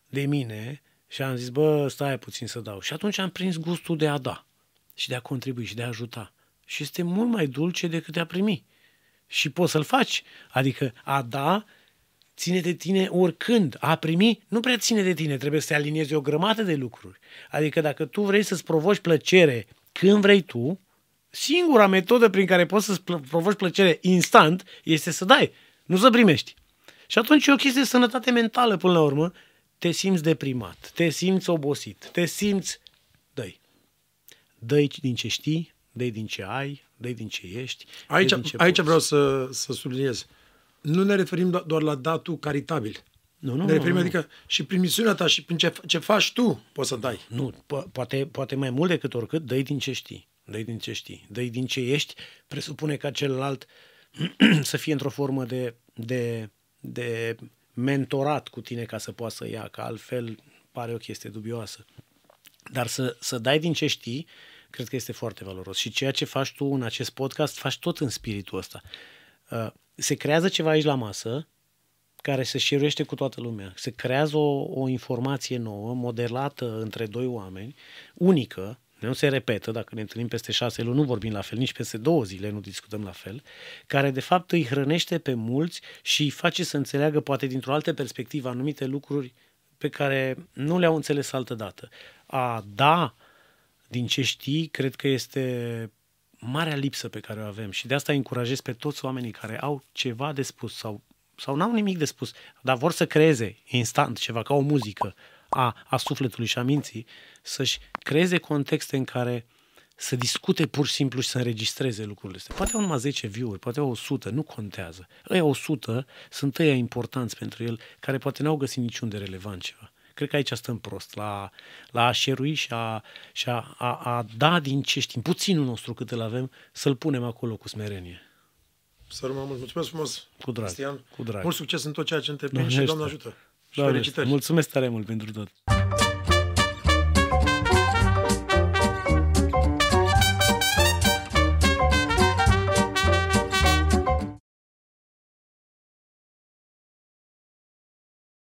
de mine și am zis, bă, stai puțin să dau. Și atunci am prins gustul de a da și de a contribui și de a ajuta. Și este mult mai dulce decât de a primi. Și poți să-l faci. Adică a da ține de tine oricând. A primi nu prea ține de tine, trebuie să te aliniezi o grămadă de lucruri. Adică dacă tu vrei să-ți provoci plăcere când vrei tu, singura metodă prin care poți să-ți plă- provoci plăcere instant este să dai, nu să primești. Și atunci e o chestie de sănătate mentală până la urmă. Te simți deprimat, te simți obosit, te simți... Dă-i. Dă-i din ce știi, dă din ce ai, dă din ce ești. dă-i Aici, din ce aici poți. vreau să, să subliniez. Nu ne referim do- doar la datul caritabil. Nu, nu, ne referim, nu, nu. adică și prin misiunea ta și prin ce, ce faci tu poți să dai. Nu, po- poate, poate mai mult decât oricât, dă din ce știi. dă din ce știi. dă din ce ești, presupune ca celălalt să fie într-o formă de, de, de mentorat cu tine ca să poată să ia, că altfel pare o chestie dubioasă. Dar să, să dai din ce știi, cred că este foarte valoros. Și ceea ce faci tu în acest podcast, faci tot în spiritul ăsta. Uh, Se creează ceva aici la masă, care se șeruiește cu toată lumea. Se creează o, o informație nouă, modelată între doi oameni, unică, nu se repetă, dacă ne întâlnim peste șase luni, nu vorbim la fel, nici peste două zile nu discutăm la fel, care de fapt îi hrănește pe mulți și îi face să înțeleagă, poate dintr-o altă perspectivă, anumite lucruri pe care nu le-au înțeles altă dată. A da din ce știi, cred că este marea lipsă pe care o avem și de asta încurajez pe toți oamenii care au ceva de spus sau, sau n-au nimic de spus, dar vor să creeze instant ceva, ca o muzică a, a sufletului și a minții, să-și creeze contexte în care să discute pur și simplu și să înregistreze lucrurile astea. Poate au numai 10 view-uri, poate au 100, nu contează. Ăia 100 sunt ăia importanți pentru el, care poate n-au găsit niciun de relevant ceva. Cred că aici stăm prost, la, la a șerui și, a, și a, a, a da din ce știm, puținul nostru cât îl avem, să-l punem acolo cu smerenie. Să rămân mult. Mulțumesc frumos, Cu drag. Cristian. Cu drag. Mult succes în tot ceea ce întreprinde și Doamne Doamne ajută. ajută. Și Doamne, felicitări. mulțumesc tare mult pentru tot.